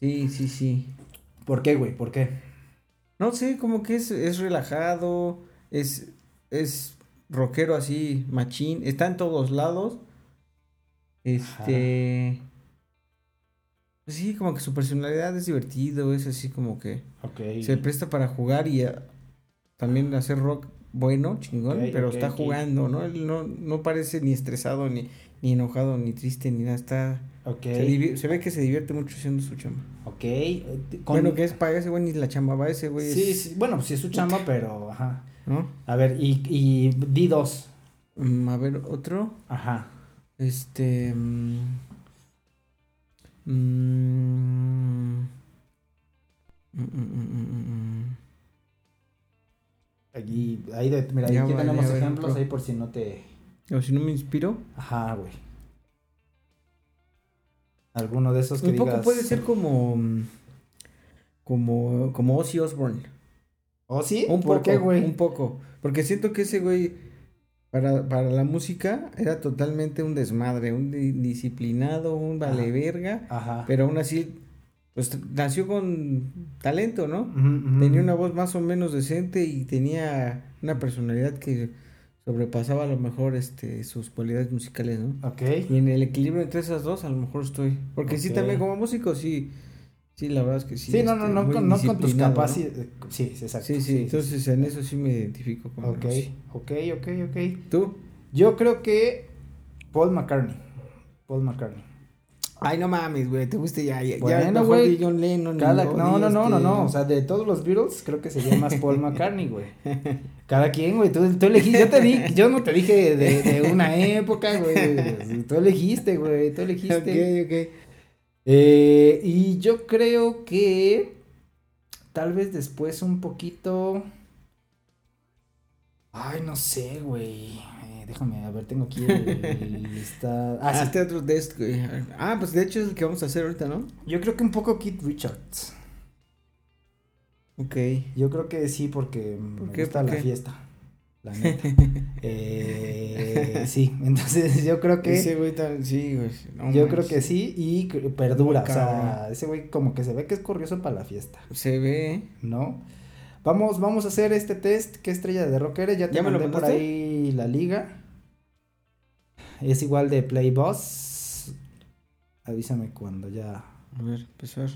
Sí, sí, sí. ¿Por qué, güey? ¿Por qué? No sé, como que es, es relajado, es, es rockero así, machín, está en todos lados. Este... pues sí, como que su personalidad es divertido, es así como que Ok. se presta para jugar y ah, también hacer rock bueno, chingón, pero está jugando, ¿no? Él no, no parece ni estresado, ni, ni enojado, ni triste, ni nada, está... Se, se ve que se divierte mucho haciendo su chamba. Ok. eh, con- Bueno, que es para ese güey ni la chamba va ese güey. Sí, es- sí, bueno, sí es su chamba, pero ajá. ¿no? A ver, y, y di dos. Mm, a ver, otro. Ajá. Este. mm, mm, mm, mm. Aquí, ahí, de- mira, Ya aquí vale, tenemos ejemplos ahí por si no te... O si no me inspiro. Ajá, güey. Alguno de esos que Un poco digas... puede ser como. Como, como Ozzy Osbourne. ¿Oh, sí? Un ¿Por poco, qué, güey? Un poco. Porque siento que ese güey, para, para la música, era totalmente un desmadre, un di- disciplinado, un vale verga. Ajá. Pero aún así, pues nació con talento, ¿no? Tenía una voz más o menos decente y tenía una personalidad que sobrepasaba a lo mejor este sus cualidades musicales, ¿no? Ok. Y en el equilibrio entre esas dos, a lo mejor estoy. Porque sí, también como músico, sí. Sí, la verdad es que sí. Sí, no, no, este, no, con, no con tus disciplinado, ¿no? capacidades. Sí, sí, exacto. Sí, sí, entonces en eso sí me identifico con Ok, ok, ok, ok. ¿Tú? Yo creo que Paul McCartney. Paul McCartney. Ay, no mames, güey, te gusta ya, ya, ya Bueno, mejor güey. di John Lennon. Cada, no no, no, digas no, no, no. O sea, de todos los Beatles, creo que sería más Paul McCartney, güey. Cada quien, güey. Tú, tú elegiste. Yo te di, yo no te dije de, de una época, güey. Tú elegiste, güey. Tú elegiste. ok, ok. Eh, y yo creo que tal vez después un poquito. Ay, no sé, güey. Eh, déjame, a ver, tengo aquí el lista. Ah, sí. Hazte otro test, güey. Ah, pues de hecho es el que vamos a hacer ahorita, ¿no? Yo creo que un poco Keith Richards. Ok. Yo creo que sí, porque ¿Por me gusta ¿Por la fiesta. La neta. Eh, sí, entonces yo creo que. Ese güey tan... Sí, güey. no yo creo que sí y perdura. Muy O sea, cabrón. ese güey como que se ve que es curioso para la fiesta, Se ve. ¿no? Vamos, vamos a hacer este test. ¿Qué estrella de rock eres? Ya te ¿Ya me lo mandé por ahí la liga. Es igual de Play Boss. Avísame cuando ya A ver, empezar.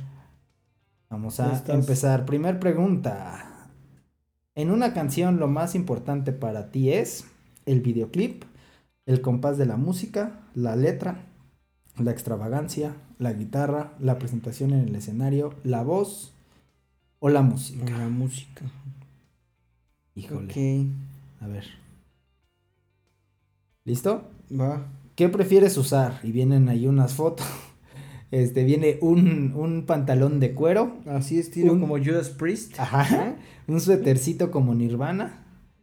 Vamos a empezar. Primer pregunta. En una canción lo más importante para ti es el videoclip, el compás de la música, la letra, la extravagancia, la guitarra, la presentación en el escenario, la voz o la música. La música. Híjole. Ok. A ver. ¿Listo? Va. ¿Qué prefieres usar? Y vienen ahí unas fotos. Este, viene un, un pantalón de cuero. Así estilo Un- como Judas Priest. Ajá. Un suétercito como Nirvana.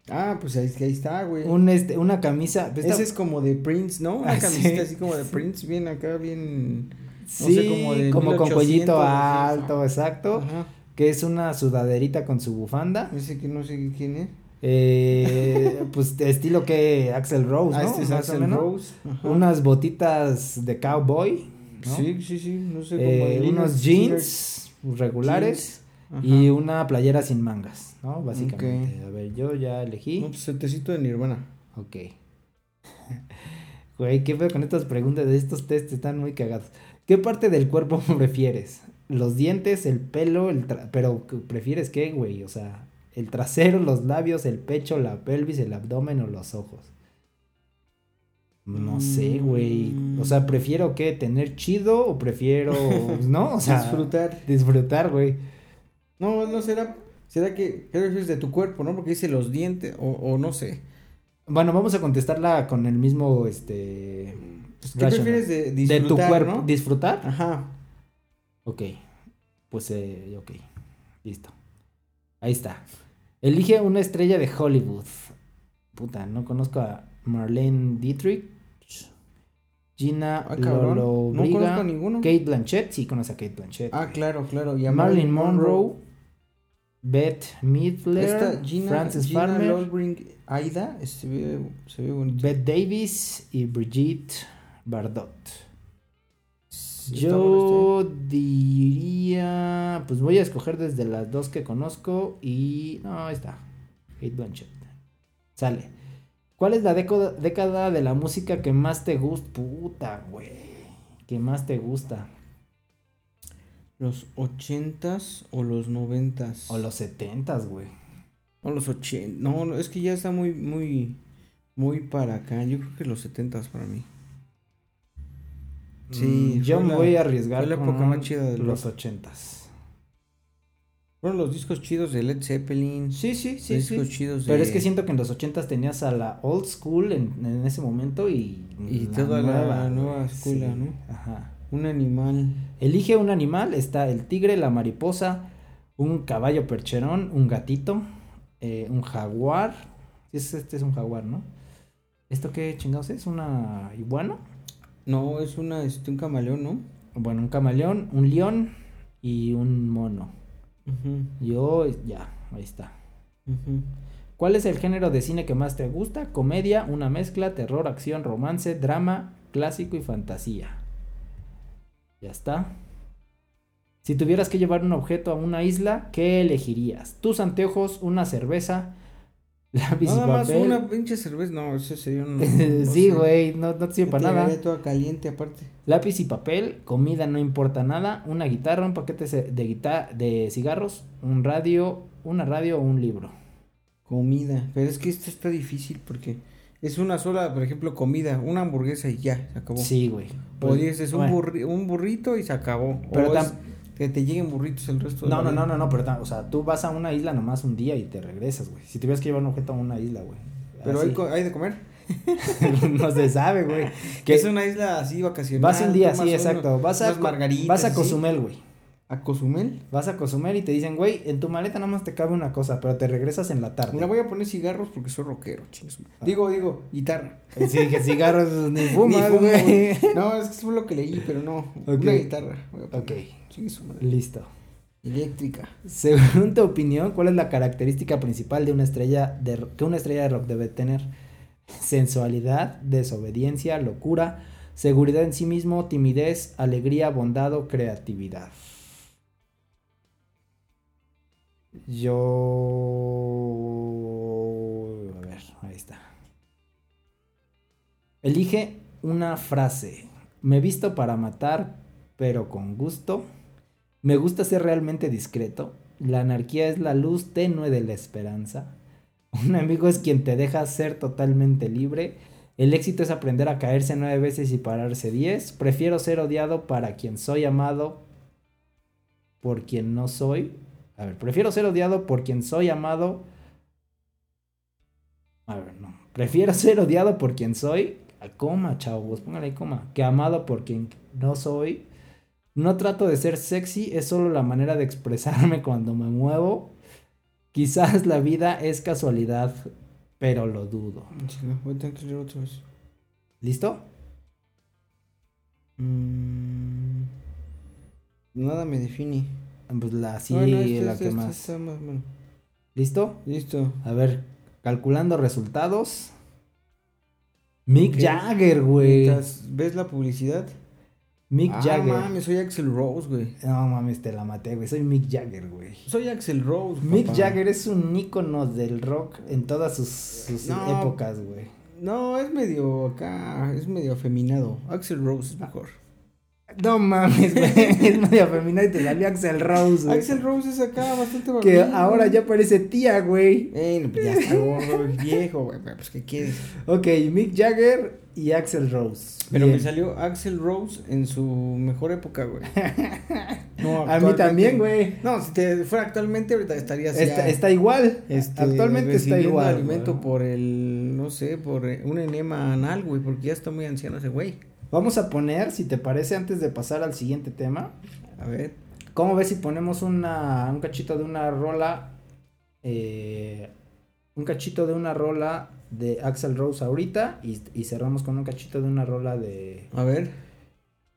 Ah, pues ahí, ahí está, güey. Un, este, una camisa. pues, Ese está- es como de Prince, ¿no? Una Ah, camiseta sí. así como de Prince, bien acá, bien. sí, sé, como de como con 1800, cuellito alto, exacto. Ajá. Que es una sudaderita con su bufanda. Ese que no sé quién es. Eh, pues estilo que Axel Rose, ah, ¿no? este es menos. Rose. Ajá. Unas botitas de cowboy. ¿No? Sí, sí, sí, no sé, como Eh, unos jeans regulares. Y una playera sin mangas, ¿no? Básicamente. A ver, yo ya elegí. No, pues setecito de Nirvana. Ok. Güey, ¿qué pedo con estas preguntas de estos test? Están muy cagados. ¿Qué parte del cuerpo prefieres? ¿Los dientes, el pelo, el tra- pero ¿qué- prefieres qué, güey? O sea, el trasero, los labios, el pecho, la pelvis, el abdomen o los ojos. No sé, güey. O sea, prefiero qué, tener chido o prefiero, ¿no? O sea, Disfrutar. disfrutar, güey. No, no será. ¿Será que qué prefieres de tu cuerpo, no? Porque dice los dientes, o, o no sé. Bueno, vamos a contestarla con el mismo, este... Pues, ¿Qué rational. prefieres de de disfrutar, tu cuerpo. no? ¿Disfrutar? Ajá. Ok. Pues, eh, ok. Listo. Ahí está. Elige una estrella de Hollywood. Puta, no conozco a Marlene Dietrich. Gina Ah, cabrón. No conozco a ninguno. Kate Blanchett. Sí, conoce a Kate Blanchett. Ah, claro, claro. Y a Marilyn Monroe. Beth Midler. Esta Gina, Frances Gina Farmer. Lolbring Aida, se ve, se ve bonito. Beth Davis y Brigitte Bardot. Yo diría, pues voy a escoger desde las dos que conozco y no, ahí está. Kate Blanchett. Sale. ¿Cuál es la década de la música que más te gusta? Puta, güey. Que más te gusta. ¿Los 80s o los 90s? O los 70s, güey. O los 80. No, no, es que ya está muy, muy, muy para acá. Yo creo que los 70s para mí. Sí. Mm, yo me voy a arriesgar. Fue la época más chida de los, los bueno, los discos chidos de Led Zeppelin. Sí, sí, sí. Discos chidos. Pero es que siento que en los ochentas tenías a la old school en, en ese momento y... Y toda la nueva escuela, ¿no? Ajá. Un animal. Elige un animal, está el tigre, la mariposa, un caballo percherón, un gatito, eh, un jaguar. Este, este es un jaguar, ¿no? ¿Esto qué chingados es? ¿Una iguana? No, es una, este, un camaleón, ¿no? Bueno, un camaleón, un león y un mono. Yo, ya, ahí está. ¿Cuál es el género de cine que más te gusta? Comedia, una mezcla, terror, acción, romance, drama, clásico y fantasía. Ya está. Si tuvieras que llevar un objeto a una isla, ¿qué elegirías? Tus anteojos, una cerveza, lápiz Nada y más papel. una pinche cerveza. No, ese sería un. no sí, güey, no, no te sirve para nada. toda caliente aparte. Lápiz y papel, comida no importa nada, una guitarra, un paquete de de cigarros, un radio, una radio o un libro. Comida. Pero es que esto está difícil porque es una sola, por ejemplo, comida. Una hamburguesa y ya, se acabó. Sí, güey. O dices un, Bueno. burri- un burrito y se acabó. Pero o es que te lleguen burritos el resto de No, la no, vida. no, no, no, pero, o sea, tú vas a una isla nomás un día y te regresas, güey. Si tuvieras que llevar un objeto a una isla, güey. Pero hay, hay de comer. no se sabe, güey. Que es una isla así vacacional. vas un día, sí, exacto. Vas a, margaritas vas a. Cozumel, güey. ¿A Cozumel? Vas a Cozumel y te dicen, güey, en tu maleta nada más te cabe una cosa, pero te regresas en la tarde. Me voy a poner cigarros porque soy rockero, madre. Ah. Digo, digo, guitarra. Sí, que cigarros ni fumas, güey. No, es que fue lo que leí, pero no. Una guitarra. voy a poner. Ok. Listo. Eléctrica. Según tu opinión, ¿cuál es la característica principal de una estrella de que una estrella de rock debe tener? Sensualidad, desobediencia, locura, seguridad en sí mismo, timidez, alegría, bondad o creatividad. Yo... A ver, ahí está. Elige una frase. Me visto para matar, pero con gusto. Me gusta ser realmente discreto. La anarquía es la luz tenue de la esperanza. Un amigo es quien te deja ser totalmente libre. El éxito es aprender a caerse nueve veces y pararse diez. Prefiero ser odiado para quien soy amado por quien no soy. A ver, prefiero ser odiado por quien soy amado. A ver, no. Prefiero ser odiado por quien soy. A coma, chavos, póngale coma. Que amado por quien no soy. No trato de ser sexy, es solo la manera de expresarme cuando me muevo. Quizás la vida es casualidad, pero lo dudo. Voy a tener que leer otra vez. ¿Listo? Mm, nada me define. Pues la sí, Bueno, este- la este- que este más. ¿Listo? Listo. A ver, calculando resultados. Mick. Jagger, güey. ¿Ves la publicidad? Mick ah, Jagger. mames, soy Axel Rose, güey. No mames, te la maté, güey. Soy Mick Jagger, güey. Soy Axel Rose. Mick papá. Jagger es un ícono del rock en todas sus, sus No. épocas, güey. No, es medio acá, es medio afeminado. Axel Rose es mejor. No mames, güey. es medio femenina y te salió Axel Rose, güey. Axel Rose es acá bastante Que ahora güey. ya parece tía, güey. Eh, no, pues ya está gordo, viejo, güey. Pues, ¿qué quieres? Ok, Mick Jagger y Axel Rose. Pero Bien. me salió Axel Rose en su mejor época, güey. No, A mí también, güey. No, si te fuera actualmente, ahorita estarías Está, igual. este, Actualmente está igual. alimento güey. por el, no sé, por eh, un enema anal, güey, porque ya está muy anciano ese güey. Vamos a poner, si te parece, antes de pasar al siguiente tema. A ver. ¿Cómo ves si ponemos una, un cachito de una rola? eh, un cachito de una rola de Axel Rose ahorita y, y cerramos con un cachito de una rola de, A ver.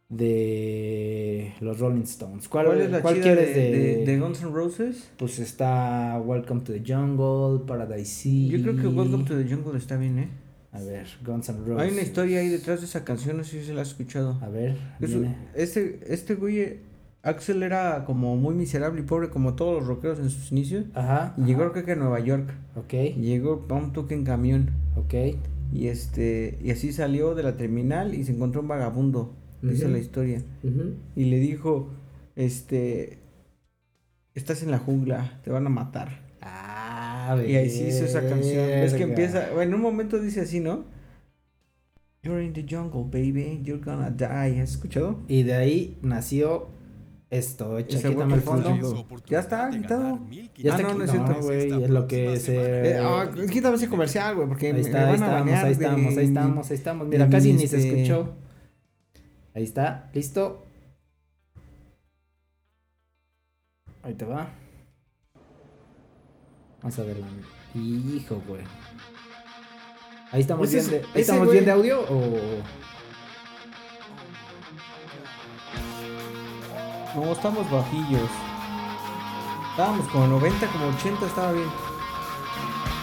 de los Rolling Stones. ¿Cuál, ¿Cuál es la cuál chida quieres de, de, Guns N' Roses? Pues está Welcome to the Jungle, Paradise Sea. Yo creo que Welcome to the Jungle está bien, ¿eh? A ver, Guns N' Roses. Hay una historia ahí detrás de esa canción, no sé si se la has escuchado. A ver, este, este güey, Axel era como muy miserable y pobre como todos los rockeros en sus inicios. Ajá. Y llegó creo que a Nueva York. Ok, Y llegó a un toque en camión. ok. Y este, y así salió de la terminal y se encontró un vagabundo. Dice Ujú. la historia. Y le dijo, este, estás en la jungla, te van a matar. Ah, Y ahí sí hizo esa canción. Es que empieza, bueno, en un momento dice así, ¿no? You're in the jungle, baby, you're gonna die. ¿Has escuchado? Y de ahí nació Esto, echa, Ese quítame el fondo. Ya está, quitado. Ya Ah, está no, no es quitado, cierto. güey, es lo que se... Eh, ah, quítame ese comercial, güey, porque Ahí está, me ahí estamos, ahí de estamos, ahí estamos, ahí estamos. Mira, de casi ni se este- escuchó. Ahí está, listo. Ahí te va. Vamos a ver la... Hijo, güey. Ahí estamos Ese bien de, ahí estamos güey- bien de audio o... No, estamos bajillos. Estábamos como 90, como 80, estaba bien.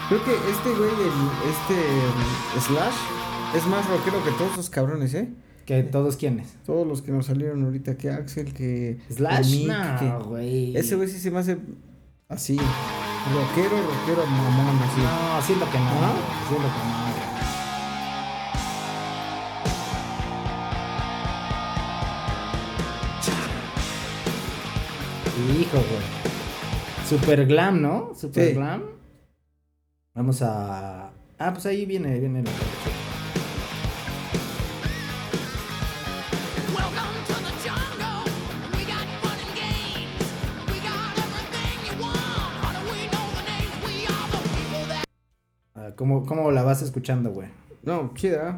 Creo que este güey, el, este mm, Slash, es más rockero que todos esos cabrones, ¿eh? que todos quienes. Todos los que nos salieron ahorita, que Axel, que... Slash, no, que- güey. Ese güey sí se me hace así. Rockero, rockero, mamón, así. No, así es lo que no. Así es lo que no. Hijo, güey. Super glam, ¿no? Super Sí. glam. Vamos a. Ah, pues ahí viene, viene. la-. Ah, ¿Cómo, ¿Cómo la vas escuchando, güey? No, chida.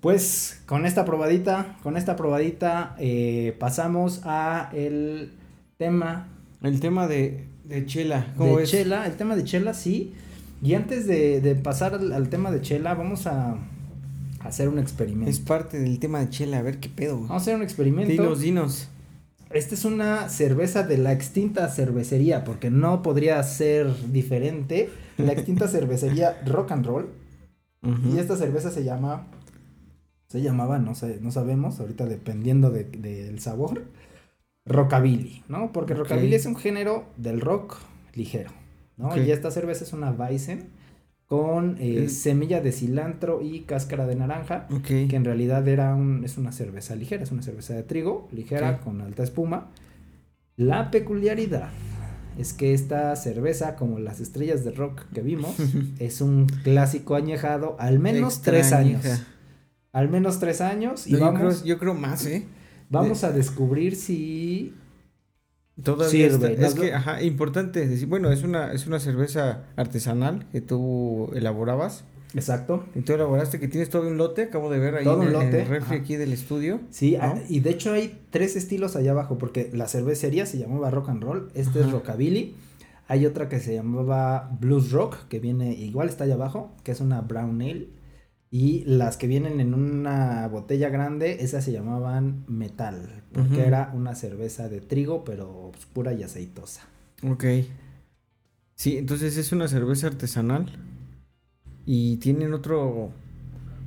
Pues con esta probadita, con esta probadita eh, pasamos a el tema El tema de, de Chela. ¿Cómo de ves? Chela, el tema de Chela, sí. Y antes de, de pasar al, al tema de Chela, vamos a, a hacer un experimento. Es parte del tema de Chela. A ver qué pedo. güey. Vamos a hacer un experimento. Dinos, dinos. Esta es una cerveza de la extinta cervecería, porque no podría ser diferente. La extinta cervecería Rock and Roll. Y esta cerveza se llama. Se llamaba, no sé, no sabemos, ahorita dependiendo de- del sabor. Rockabilly, ¿no? Porque Ok. rockabilly es un género del rock ligero, ¿no? Y esta cerveza es una Weizen con eh, semilla de cilantro y cáscara de naranja, que en realidad era un, es una cerveza ligera, es una cerveza de trigo ligera con alta espuma. La peculiaridad es que esta cerveza, como las estrellas de rock que vimos, es un clásico añejado al menos tres años. Al menos tres años y No, yo, vamos, creo, yo creo más, ¿eh? vamos a descubrir si... Todavía Sirve, está- es que, ajá, importante decir, bueno, es una, es una cerveza artesanal que tú elaborabas. Exacto. Y tú elaboraste que tienes todo un lote, acabo de ver ahí Todo en, un en lote, el refri ajá. aquí del estudio. Sí, ¿no? ah, y de hecho hay tres estilos allá abajo, porque la cervecería se llamaba Rock and Roll, este es. Rockabilly, hay otra que se llamaba Blues Rock, que viene, igual está allá abajo, que es una Brown Ale, y las que vienen en una botella grande, esas se llamaban Metal, porque era una cerveza de trigo, pero oscura y aceitosa. Ok. Sí, entonces es una cerveza artesanal y tienen otro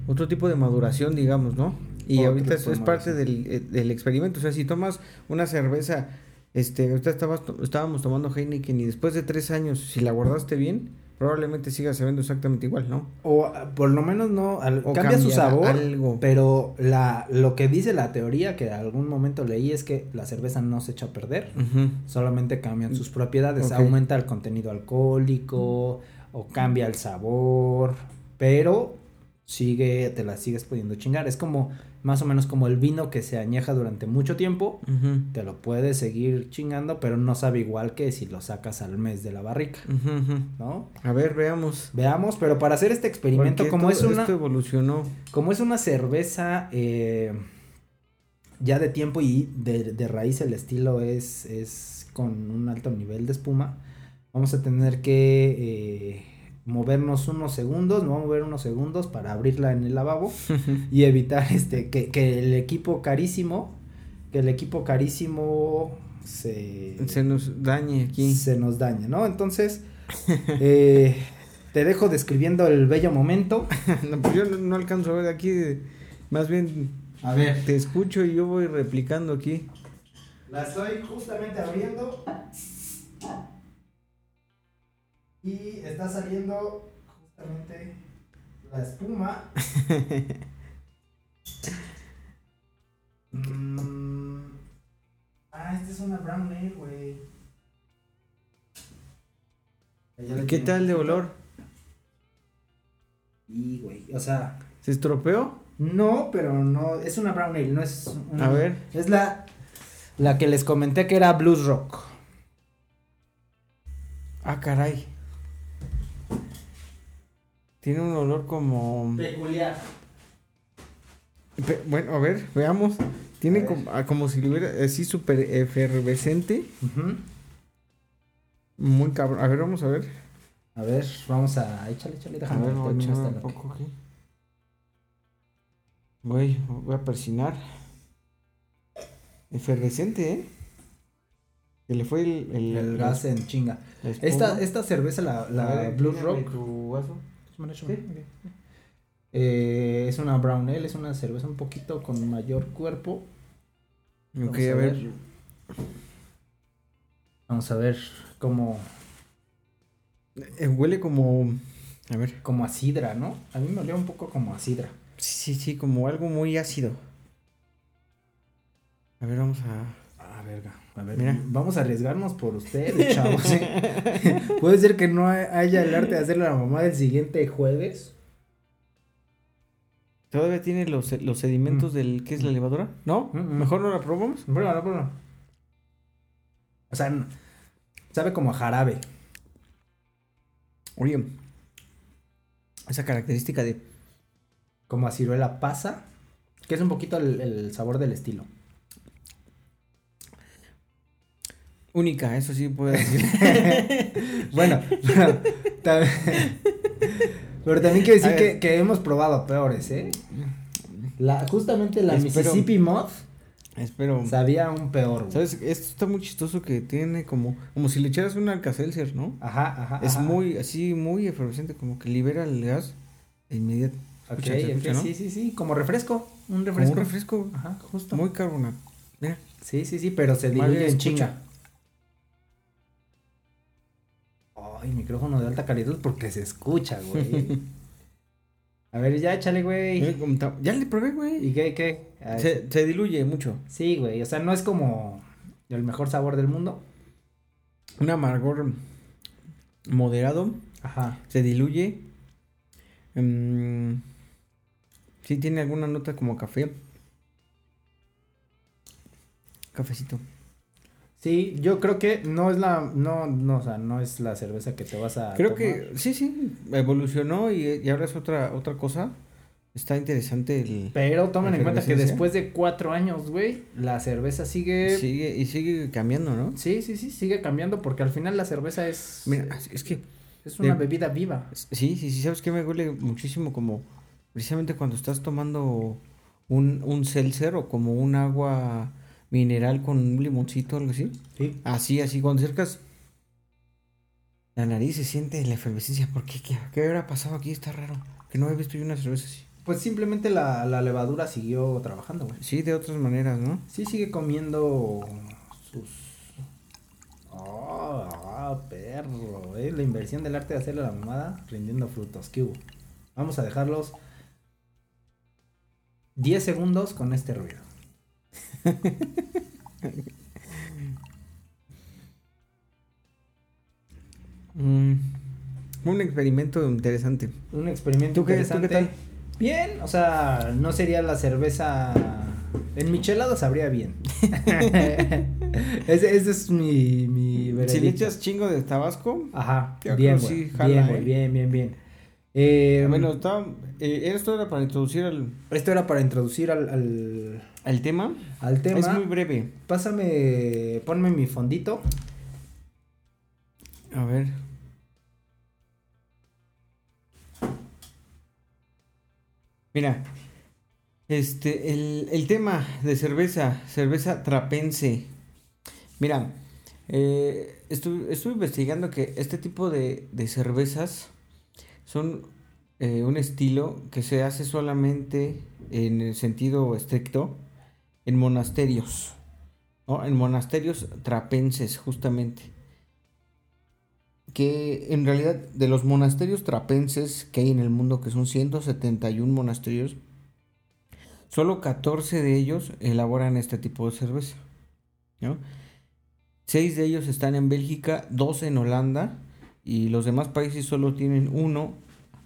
otro tipo de maduración, digamos, ¿no? Y Otro ahorita es, tipo de es parte del, eh, del experimento. O sea, si tomas una cerveza, este, ahorita estabas estábamos tomando Heineken y después de tres años, si la guardaste bien, probablemente siga sabiendo exactamente igual, ¿no? O ah, por lo menos no, al- O cambia su sabor, algo. pero la, lo que dice la teoría, que algún momento leí, es que la cerveza no se echa a perder. Solamente cambian sus propiedades, aumenta el contenido alcohólico o cambia el sabor, pero sigue, te la sigues pudiendo chingar. Es como más o menos como el vino que se añeja durante mucho tiempo, te lo puedes seguir chingando, pero no sabe igual que si lo sacas al mes de la barrica. ¿no? A ver, veamos. Veamos, pero para hacer este experimento, como es una, Esto evolucionó. como es una cerveza eh, ya de tiempo y de, de raíz el estilo es, es con un alto nivel de espuma, vamos a tener que eh, movernos unos segundos, no vamos a mover unos segundos para abrirla en el lavabo y evitar este que, que el equipo carísimo, que el equipo carísimo se, Se nos dañe aquí. se nos dañe, ¿no? Entonces, eh, te dejo describiendo el bello momento. No, pues yo no, no alcanzo a ver aquí. Más bien A ver. te escucho y yo voy replicando aquí. La estoy justamente abriendo. Y está saliendo justamente la espuma. Mm, Ah, esta es una brown ale, güey. ¿Qué tiene tal de olor? Y, güey, o sea, ¿Se estropeó? no, pero no, es una brown ale, no es una- A ver. Es la, la que les comenté que era blues rock. Ah, caray. Tiene un olor como... Peculiar. Pe- Bueno, a ver, veamos. Tiene como, ah, como si lo hubiera así súper efervescente. Muy cabrón. A ver, vamos a ver. A ver, vamos a, échale, échale, déjame ver, un nota. poco aquí. Voy, voy a persinar. Efervescente, ¿eh? Se le fue el, el, El gas en chinga. Esta, esta cerveza, la, la ver, tírame Rock, tu vaso. Eh, es una brown ale, es una cerveza un poquito con mayor cuerpo. Ok, Vamos a ver. Vamos a ver cómo, Eh, huele como. A ver. como a sidra, ¿no? A mí me olía un poco como a sidra. Sí, sí, sí, como algo muy ácido. A ver, vamos a. Ah, verga. A ver, Mira. vamos a arriesgarnos por ustedes, chavos. ¿eh? Puede ser que no haya el arte de hacerle a la mamá del siguiente jueves. ¿Todavía tiene los, los sedimentos del. ¿Qué es la levadura? ¿No? Mm, mm. ¿Mejor no la probamos? Pruébalo, pruébalo. O sea, sabe como a jarabe. Oye. Esa característica de. Como a ciruela pasa. Que es un poquito el, el sabor del estilo. Única, eso sí puedo decir. Bueno, pero, tam- pero también quiero decir que, que hemos probado peores, ¿eh? La, justamente la Espero- Mississippi Moth Espero. sabía un peor. güey. ¿Sabes? Esto está muy chistoso que tiene como. Como si le echaras un alcacelser, ¿no? Ajá, ajá. Es ajá. muy, así, muy efervescente, como que libera el gas inmediato. Ok, Escucha, escucha, ¿no? sí, sí, sí. Como refresco. Un Como refresco. un refresco Ajá, justo. muy carbonado. Mira. Sí, sí, sí, pero se diluye en chinga. Ay, micrófono de alta calidad porque se escucha, güey. A ver, ya échale, güey. está- Ya le probé, güey. ¿Y qué, qué? Se, se diluye mucho. Sí, güey, o sea, no es como el mejor sabor del mundo. Un amargor moderado. Ajá. Se diluye. Mm, sí tiene alguna nota como café. Cafecito. Sí, yo creo que no es la, no, no, o sea, no es la cerveza que te vas a Creo tomar. que sí, sí, evolucionó y, y ahora es otra otra cosa. Está interesante el Pero tomen en cuenta que después de cuatro años, güey, la cerveza sigue... Sí. sigue y sigue cambiando, ¿no? sí, sí, sigue cambiando porque al final la cerveza es... Mira, es que es una de- bebida viva. sí, sí, sí, sabes que me huele muchísimo como precisamente cuando estás tomando un un seltzer o como un agua mineral con un limoncito o algo así. Sí. Así, así, cuando acercas la nariz se siente la efervescencia. ¿Por qué? ¿Qué, qué habrá pasado aquí? Está raro. Que no he visto yo una cerveza así. Pues simplemente la, la levadura siguió trabajando, güey. Sí, de otras maneras, ¿no? Sí sigue comiendo sus... Oh, perro, eh. La inversión del arte de hacerle la mamada rindiendo frutos. ¿Qué hubo? Vamos a dejarlos 10 segundos con este ruido. Mm, un experimento interesante. Un experimento ¿Tú qué- tú qué interesante. tal? Bien, o sea, no sería la cerveza. En michelada sabría bien. ese, ese es mi, mi Si le echas chingo de tabasco, Ajá, bien, güey. sí jala, bien, güey, ¿eh? bien, bien, bien. Eh, bueno, está, eh, esto era para introducir al, esto era para introducir al, al, al tema. al tema. Es muy breve. Pásame, ponme mi fondito. A ver. Mira, este, el, el tema de cerveza, cerveza trapense. Mira, eh, estuve, estuve investigando que este tipo de, de cervezas son eh, un estilo que se hace solamente en el sentido estricto en monasterios. En monasterios trapenses, justamente que en realidad de los monasterios trapenses que hay en el mundo, que son 171 monasterios, solo 14 de ellos elaboran este tipo de cerveza. ¿no? Seis de ellos están en Bélgica, dos en Holanda y los demás países solo tienen uno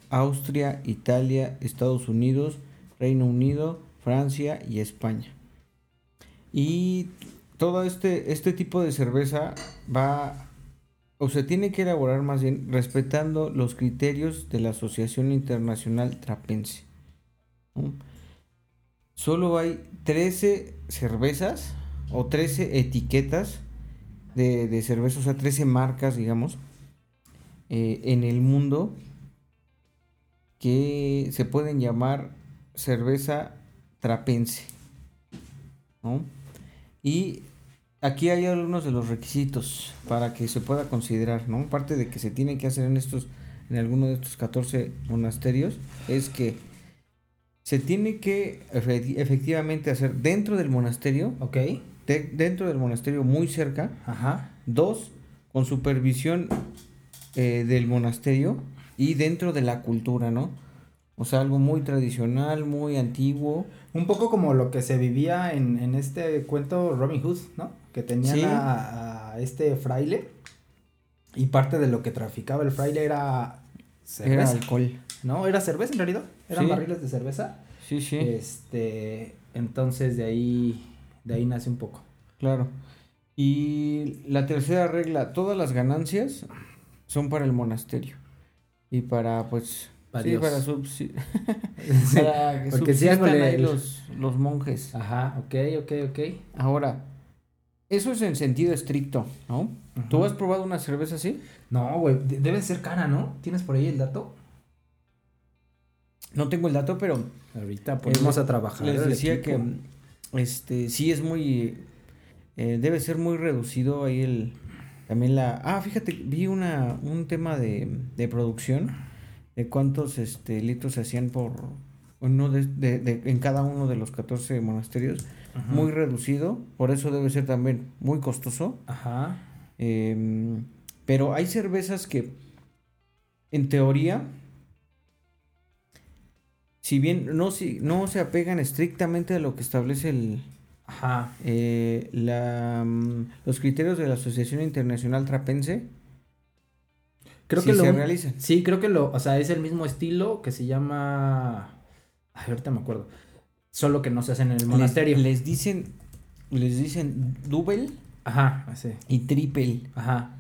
Austria, Italia, Estados Unidos, Reino Unido, Francia y España. Y todo este, este tipo de cerveza va, o se tiene que elaborar más bien respetando los criterios de la Asociación Internacional Trapense. Solo hay 13 cervezas o 13 etiquetas de, de cerveza, o sea, 13 marcas, digamos, eh, en el mundo que se pueden llamar cerveza trapense. ¿no? Y aquí hay algunos de los requisitos para que se pueda considerar, ¿no? Parte de que se tiene que hacer en estos, en alguno de estos 14 monasterios, es que se tiene que efe- efectivamente hacer dentro del monasterio, Ok. de- dentro del monasterio muy cerca, Ajá. Dos, con supervisión eh, del monasterio y dentro de la cultura, ¿no? O sea, algo muy tradicional, muy antiguo. Un poco como lo que se vivía en, en este cuento Robin Hood, ¿no? Que tenían Sí. a, a este fraile. Y parte de lo que traficaba el fraile era cerveza. Era alcohol. No, era cerveza en realidad. Eran Sí. barriles de cerveza. Sí, sí, Este, entonces de ahí, de ahí nace un poco. claro. Y la tercera regla, todas las ganancias son para el monasterio. Y para, pues... Sí, para, subsi- Sí, para que porque sí, subsistan ahí el- los, los monjes. Ajá, ok, ok, ok. Ahora, eso es en sentido estricto, ¿no? ¿Tú Ujú. has probado una cerveza así? No, güey, de- debe ser cara, ¿no? ¿Tienes por ahí el dato? No tengo el dato, pero Ahorita ponemos Eh, a trabajar. les decía que este sí es muy eh, debe ser muy reducido ahí el también la ah fíjate vi una un tema de, de producción de cuántos este litros se hacían por uno de, de- de- en cada uno de los 14 monasterios Ajá. muy reducido por eso debe ser también muy costoso Ajá. Em, pero hay cervezas que, en teoría, si bien no, si, no se apegan estrictamente a lo que establece el, Ajá. eh, la, mm, los criterios de la Asociación Internacional Trapense, Creo sí que lo se. Sí, creo que lo, o sea, es el mismo estilo que se llama. Ay, ahorita me acuerdo. Solo que no se hacen en el monasterio. Les, les dicen, les dicen double Ajá, sí. y triple, Ajá.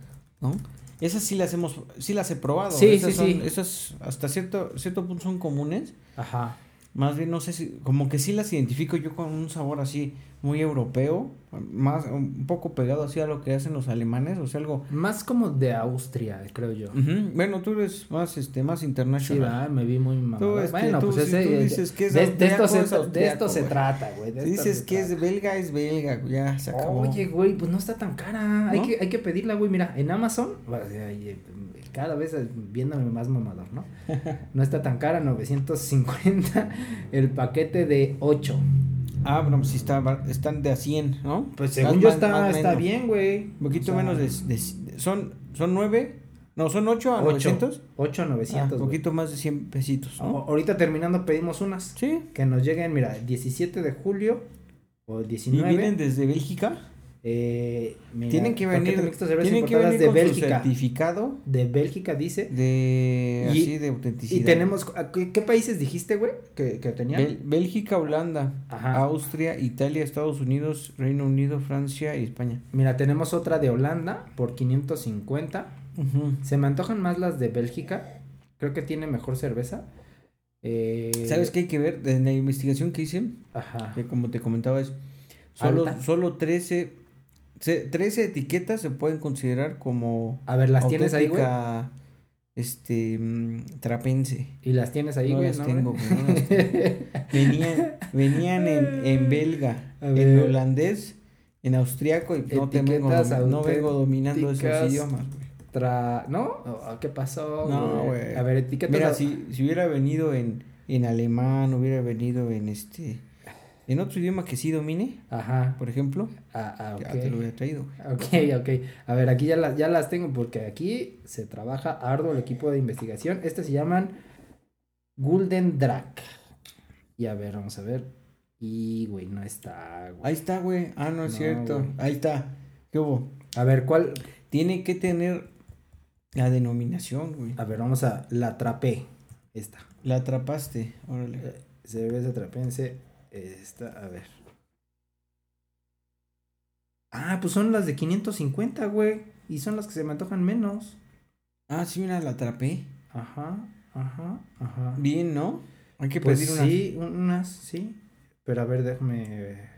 ¿no? Esas sí las hemos, sí las he probado. Sí, esas sí, son- sí. Esas hasta cierto, cierto punto son comunes. Ajá. Más bien, no sé si, como que sí las identifico yo con un sabor así muy europeo, más, un poco pegado así a lo que hacen los alemanes, o sea, algo... Más como de Austria, creo yo. Ujú, Bueno, tú eres más, este, más Sí, internacional. va, me vi muy mamado. este, bueno, tú- pues si ese. tú dices que es de, de esto se, es de esto se trata, güey. Si dices que es trata. belga, es belga, ya se acabó. Oye, güey, pues no está tan cara. Hay, ¿No? que, hay que pedirla, güey. Mira, en Amazon, bueno, cada vez viéndome más mamador, ¿no? No está tan cara, 950 el paquete de 8. Ah, bueno, pues sí está, están de a 100, ¿no? Pues según yo está, más está menos. bien, güey. Un poquito O sea, menos de, de- Son, son 9, no, son 8 a 8, 900. 8 a 900. Ah, güey. poquito más de 100 pesitos, ¿no? Ahorita terminando pedimos unas. Sí. Que nos lleguen, mira, 17 de julio o ¿Y 19. vienen desde Bélgica? Eh, mira, Tienen que venir, tienen que venir de con su Bélgica. certificado De Bélgica dice. de Y- así de autenticidad. Y tenemos, ¿a ¿qué, qué países dijiste, güey? Que, que tenían. Bel- Bélgica, Holanda, Ajá. Austria, Italia, Estados Unidos, Reino Unido, Francia y España. Mira, tenemos otra de Holanda por 550. Se me antojan más las de Bélgica. Creo que tiene mejor cerveza. Eh, ¿Sabes qué hay que ver? En la investigación que hice, Ajá. que como te comentaba es solo, Alta. solo 13, se- 13 etiquetas se pueden considerar como A ver, ¿las tienes ahí, güey? este mm, trapense. Y las tienes ahí, no güey. las ¿no, tengo, güey? no las tengo. Venían, venían en, en belga, en holandés, en austriaco y no, te vengo, no vengo dominando esos idiomas, güey. Tra... ¿No? Oh, ¿Qué pasó? No, güey. A ver, etiquetas. Mira, si, si hubiera venido en, en alemán, hubiera venido en este, en otro idioma que sí domine, Ajá. por ejemplo, Ah, ah, ya ok. te lo hubiera traído. Ok, ok. A ver, aquí ya las, ya las tengo porque aquí se trabaja arduo el equipo de investigación. Estas se llaman Gulden Drac. Y a ver, vamos a ver. Y, güey, no está, güey. Ahí está, güey. Ah, no es No, cierto. güey. Ahí está. ¿Qué hubo? A ver, ¿cuál? Tiene que tener la denominación, güey. A ver, vamos a la trapé. Esta. La atrapaste, órale. Eh, cerveza trapense. Esta, a ver. Ah, pues son las de 550, güey. Y son las que se me antojan menos. Ah, sí, mira, la atrapé. Ajá, ajá, ajá. Bien, ¿no? Hay que Pues pedir una. sí, un- unas, sí. Pero a ver, déjame.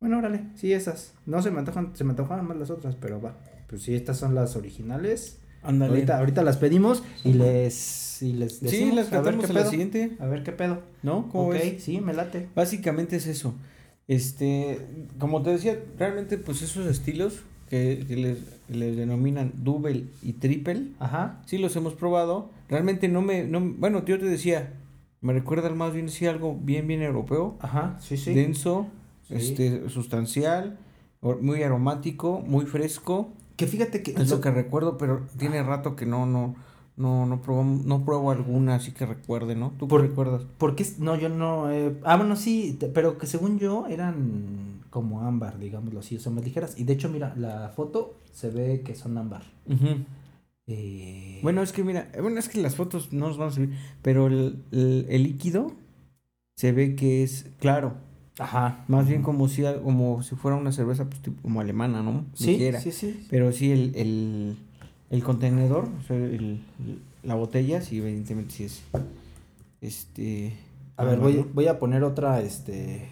Bueno, órale, sí, esas. No se me antojan, se me antojaban más las otras, pero va. Pues sí, estas son las originales. Ándale. Ahorita, ahorita las pedimos y les, y les sí, decimos, las a ver qué en la pedo. siguiente. A ver qué pedo. ¿No? ¿Cómo ok, ves? sí, me late. Básicamente es eso. Este, como te decía, realmente pues esos estilos que, que les, les denominan double y triple, Ajá. sí los hemos probado. Realmente no me, no, bueno, yo te decía, me recuerda más bien sí algo bien, bien europeo, Ajá, sí, sí. denso, Sí. este, sustancial, muy aromático, muy fresco. Que fíjate que. Es lo que recuerdo, pero tiene rato que no, no, no, no probamos, no pruebo alguna así que recuerde, ¿no? ¿Tú Por- qué recuerdas? Porque no, yo no. eh, ah, bueno, sí, pero que según yo eran como ámbar, digámoslo así, o sea, más ligeras. Y de hecho, mira, la foto se ve que son ámbar. Eh, Bueno, es que mira, bueno, es que las fotos no nos van a subir, pero el, el- el líquido se ve que es claro, Ajá. más bien como si, como si fuera una cerveza pues, tipo, como alemana, ¿no? Sí, Ligera. sí, sí. Pero sí el, el, el contenedor, o sea, el- el- la botella, sí, evidentemente sí es. Este. A ver, voy, voy a poner otra, este.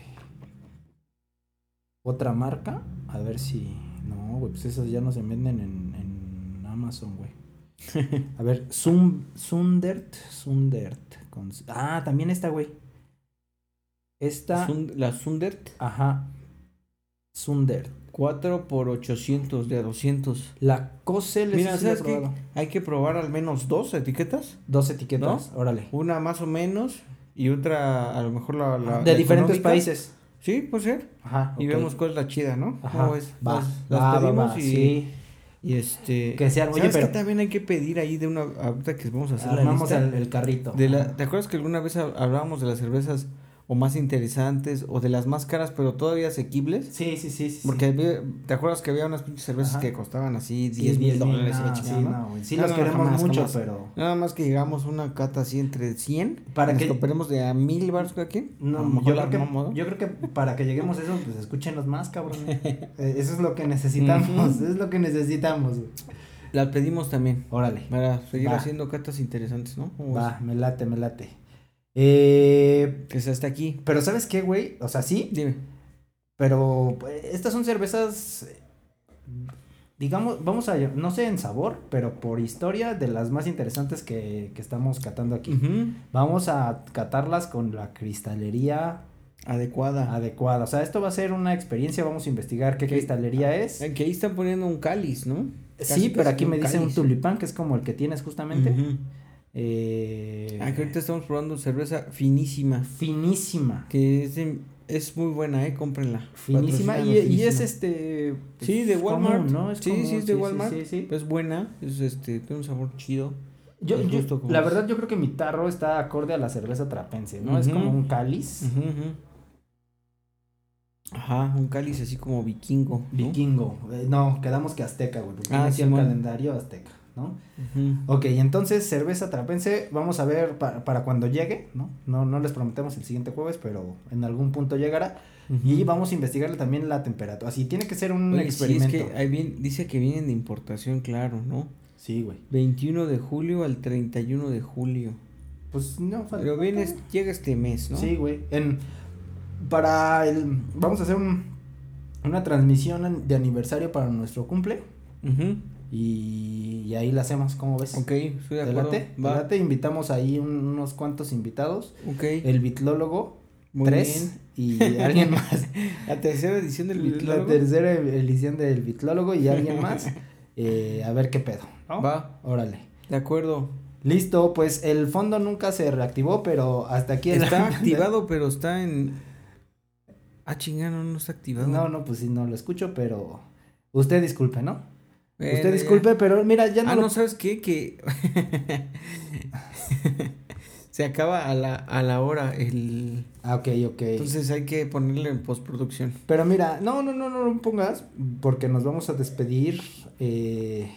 Otra marca. A ver si. No, güey, pues esas ya no se venden en, en Amazon, güey. A ver, Sundert. Sundert. con- ah, también esta, güey. Esta. Sund- la Sundert, Ajá. Sundert. 4 por 800 de a 200. La Cosel Mira, ¿sabes qué? probado. Hay que probar al menos dos etiquetas. Dos etiquetas, órale. Una más o menos y otra a lo mejor la... la- de la diferentes económica. países. Sí, puede ser. Ajá. Y vemos cuál es la chida, ¿no? Ajá. ¿Cómo ves? Va, Las, va, las va, pedimos va, y, sí. y este... Que sean- ¿sabes pero- qué también hay que pedir ahí de una... Ahorita que vamos a hacer lista el, el carrito. de la, ¿Te acuerdas que alguna vez hab- hablábamos de las cervezas o más interesantes o de las más caras pero todavía asequibles? Sí, sí, sí. sí Porque te acuerdas que había unas pinches cervezas Ajá. que costaban así sí, 10 mil dólares no, sí, no, queremos jamás, mucho, jamás. pero... Nada más que llegamos a una cata así entre 100 Para nos que- compremos de a mil baros cada quien. No, a lo mejor yo, creo que, ¿no? yo creo que para que lleguemos a eso, pues escúchenos más, cabrón. Eh, eso es lo que necesitamos, es lo que necesitamos, güey. La pedimos también. Órale. Para seguir Va. haciendo catas interesantes, ¿no? ¿Cómo Va, me late, me late. Eh, sea hasta aquí. pero ¿sabes qué, güey? O sea, sí, Dime. pero pues, estas son cervezas, eh, digamos, vamos a, no sé en sabor, pero por historia de las más interesantes que, que estamos catando aquí. Vamos a catarlas con la cristalería Adecuada. adecuada. O sea, esto va a ser una experiencia, vamos a investigar qué cristalería es. Eh, Que ahí están poniendo un cáliz, ¿no? Sí, pero aquí me dice un tulipán, que es como el que tienes justamente. Eh, Ah, que ahorita estamos probando cerveza finísima. Finísima. Que es, de- es muy buena, ¿eh? Cómprenla. Finísima. Y, y es este. Sí, de común, Walmart. ¿no? Es sí, común, sí, es de Walmart. Sí, sí, sí. Es buena. Es este, tiene un sabor chido. Yo, yo- la es. verdad, yo creo que mi tarro está acorde a la cerveza trapense, ¿no? Es como un cáliz. Ajá, un cáliz así como vikingo. ¿no? Vikingo. Eh, no, quedamos que azteca, güey. Porque Ah, tiene así el calendario azteca, ¿no? Ujú. Ok, entonces cerveza trapense, vamos a ver pa- para cuando llegue, ¿no? ¿no? No les prometemos el siguiente jueves, pero en algún punto llegará. Y vamos a investigarle también la temperatura. Así tiene que ser un Oye, experimento. es que ahí bien- dice que vienen de importación, claro, ¿no? Sí, güey. 21 de julio al 31 de julio. Pues no falta. Pero vienes, llega este mes, ¿no? Sí, güey. En, para el. Vamos a hacer un, una transmisión an- de aniversario para nuestro cumple. Ujú. Y, y ahí la hacemos, ¿cómo ves? Ok, estoy de ¿Te acuerdo. Invitamos ahí un- unos cuantos invitados. Ok. El bitlólogo, Muy tres, y alguien más. La tercera edición del La Bitlólogo. tercera edición del bitlólogo y alguien más. eh, a ver qué pedo. ¿no? Va, Órale. de acuerdo. Listo, pues el fondo nunca se reactivó, pero hasta aquí el- Está activado, pero está en. Ah, chingano, no está activado. No, no, pues sí, no lo escucho, pero usted disculpe, ¿no? Bueno, usted ya. disculpe, pero mira, ya no, Ah, lo- no, ¿sabes qué? Que. Se acaba a la, a la hora el. Ah, ok, ok. Entonces hay que ponerle en postproducción. Pero mira, no, no, no, no lo pongas, porque nos vamos a despedir eh,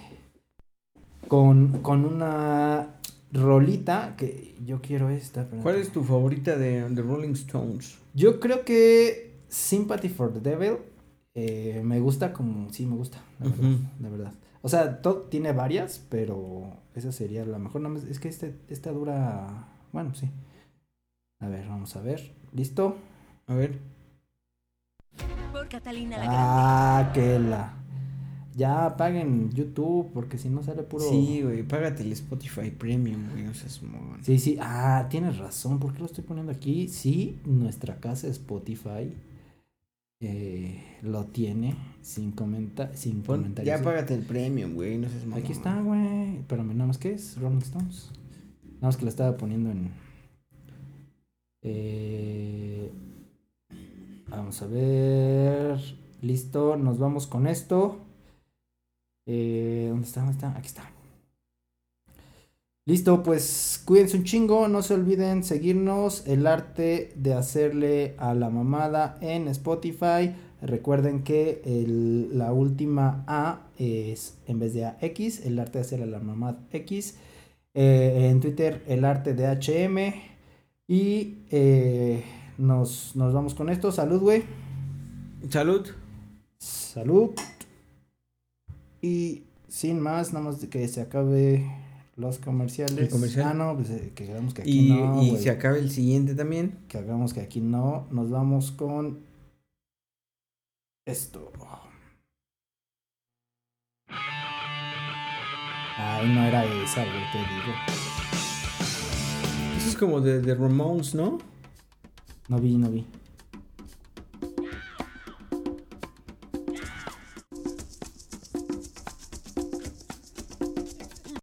con, con una rolita que yo quiero esta. pero- ¿Cuál es tu favorita de The Rolling Stones? Yo creo que Sympathy for the Devil eh, me gusta como... Sí, me gusta, la verdad, la verdad. O sea, to- tiene varias, pero esa sería la mejor. Más- es que este, esta dura... Bueno, sí. A ver, vamos a ver. ¿Listo? A ver. Por Catalina la. Ah, que la... Ya apaguen YouTube porque si no sale puro... Sí, güey, págate el Spotify Premium, güey, no seas mogón. Sí, sí. Ah, tienes razón. ¿Por qué lo estoy poniendo aquí? Sí, nuestra casa Spotify eh, lo tiene sin comenta sin Pon- comentarios. ya págate el Premium, güey, no seas mogón. Aquí está, güey. Espérame, nada más que es Rolling Stones. Nada más que la estaba poniendo en. Eh, vamos a ver. Listo, nos vamos con esto. Eh, ¿Dónde está? ¿Dónde está? Aquí está. Listo, pues cuídense un chingo. No se olviden seguirnos. El arte de hacerle a la mamada en Spotify. Recuerden que el- la última A es en vez de AX, el arte de hacerle a la mamada X. Eh, en Twitter, el arte de HM. Y eh, nos, nos vamos con esto. Salud, güey. Salud. Salud. Y sin más, nada más que se acabe los comerciales. Comercial. Ah, no, pues eh, que hagamos que aquí Y, no. y se acaba el siguiente también. Que hagamos que aquí no. Nos vamos con esto. Ay, no era esa, güey, te digo. Eso es como de, de Ramones, ¿no? No vi, no vi.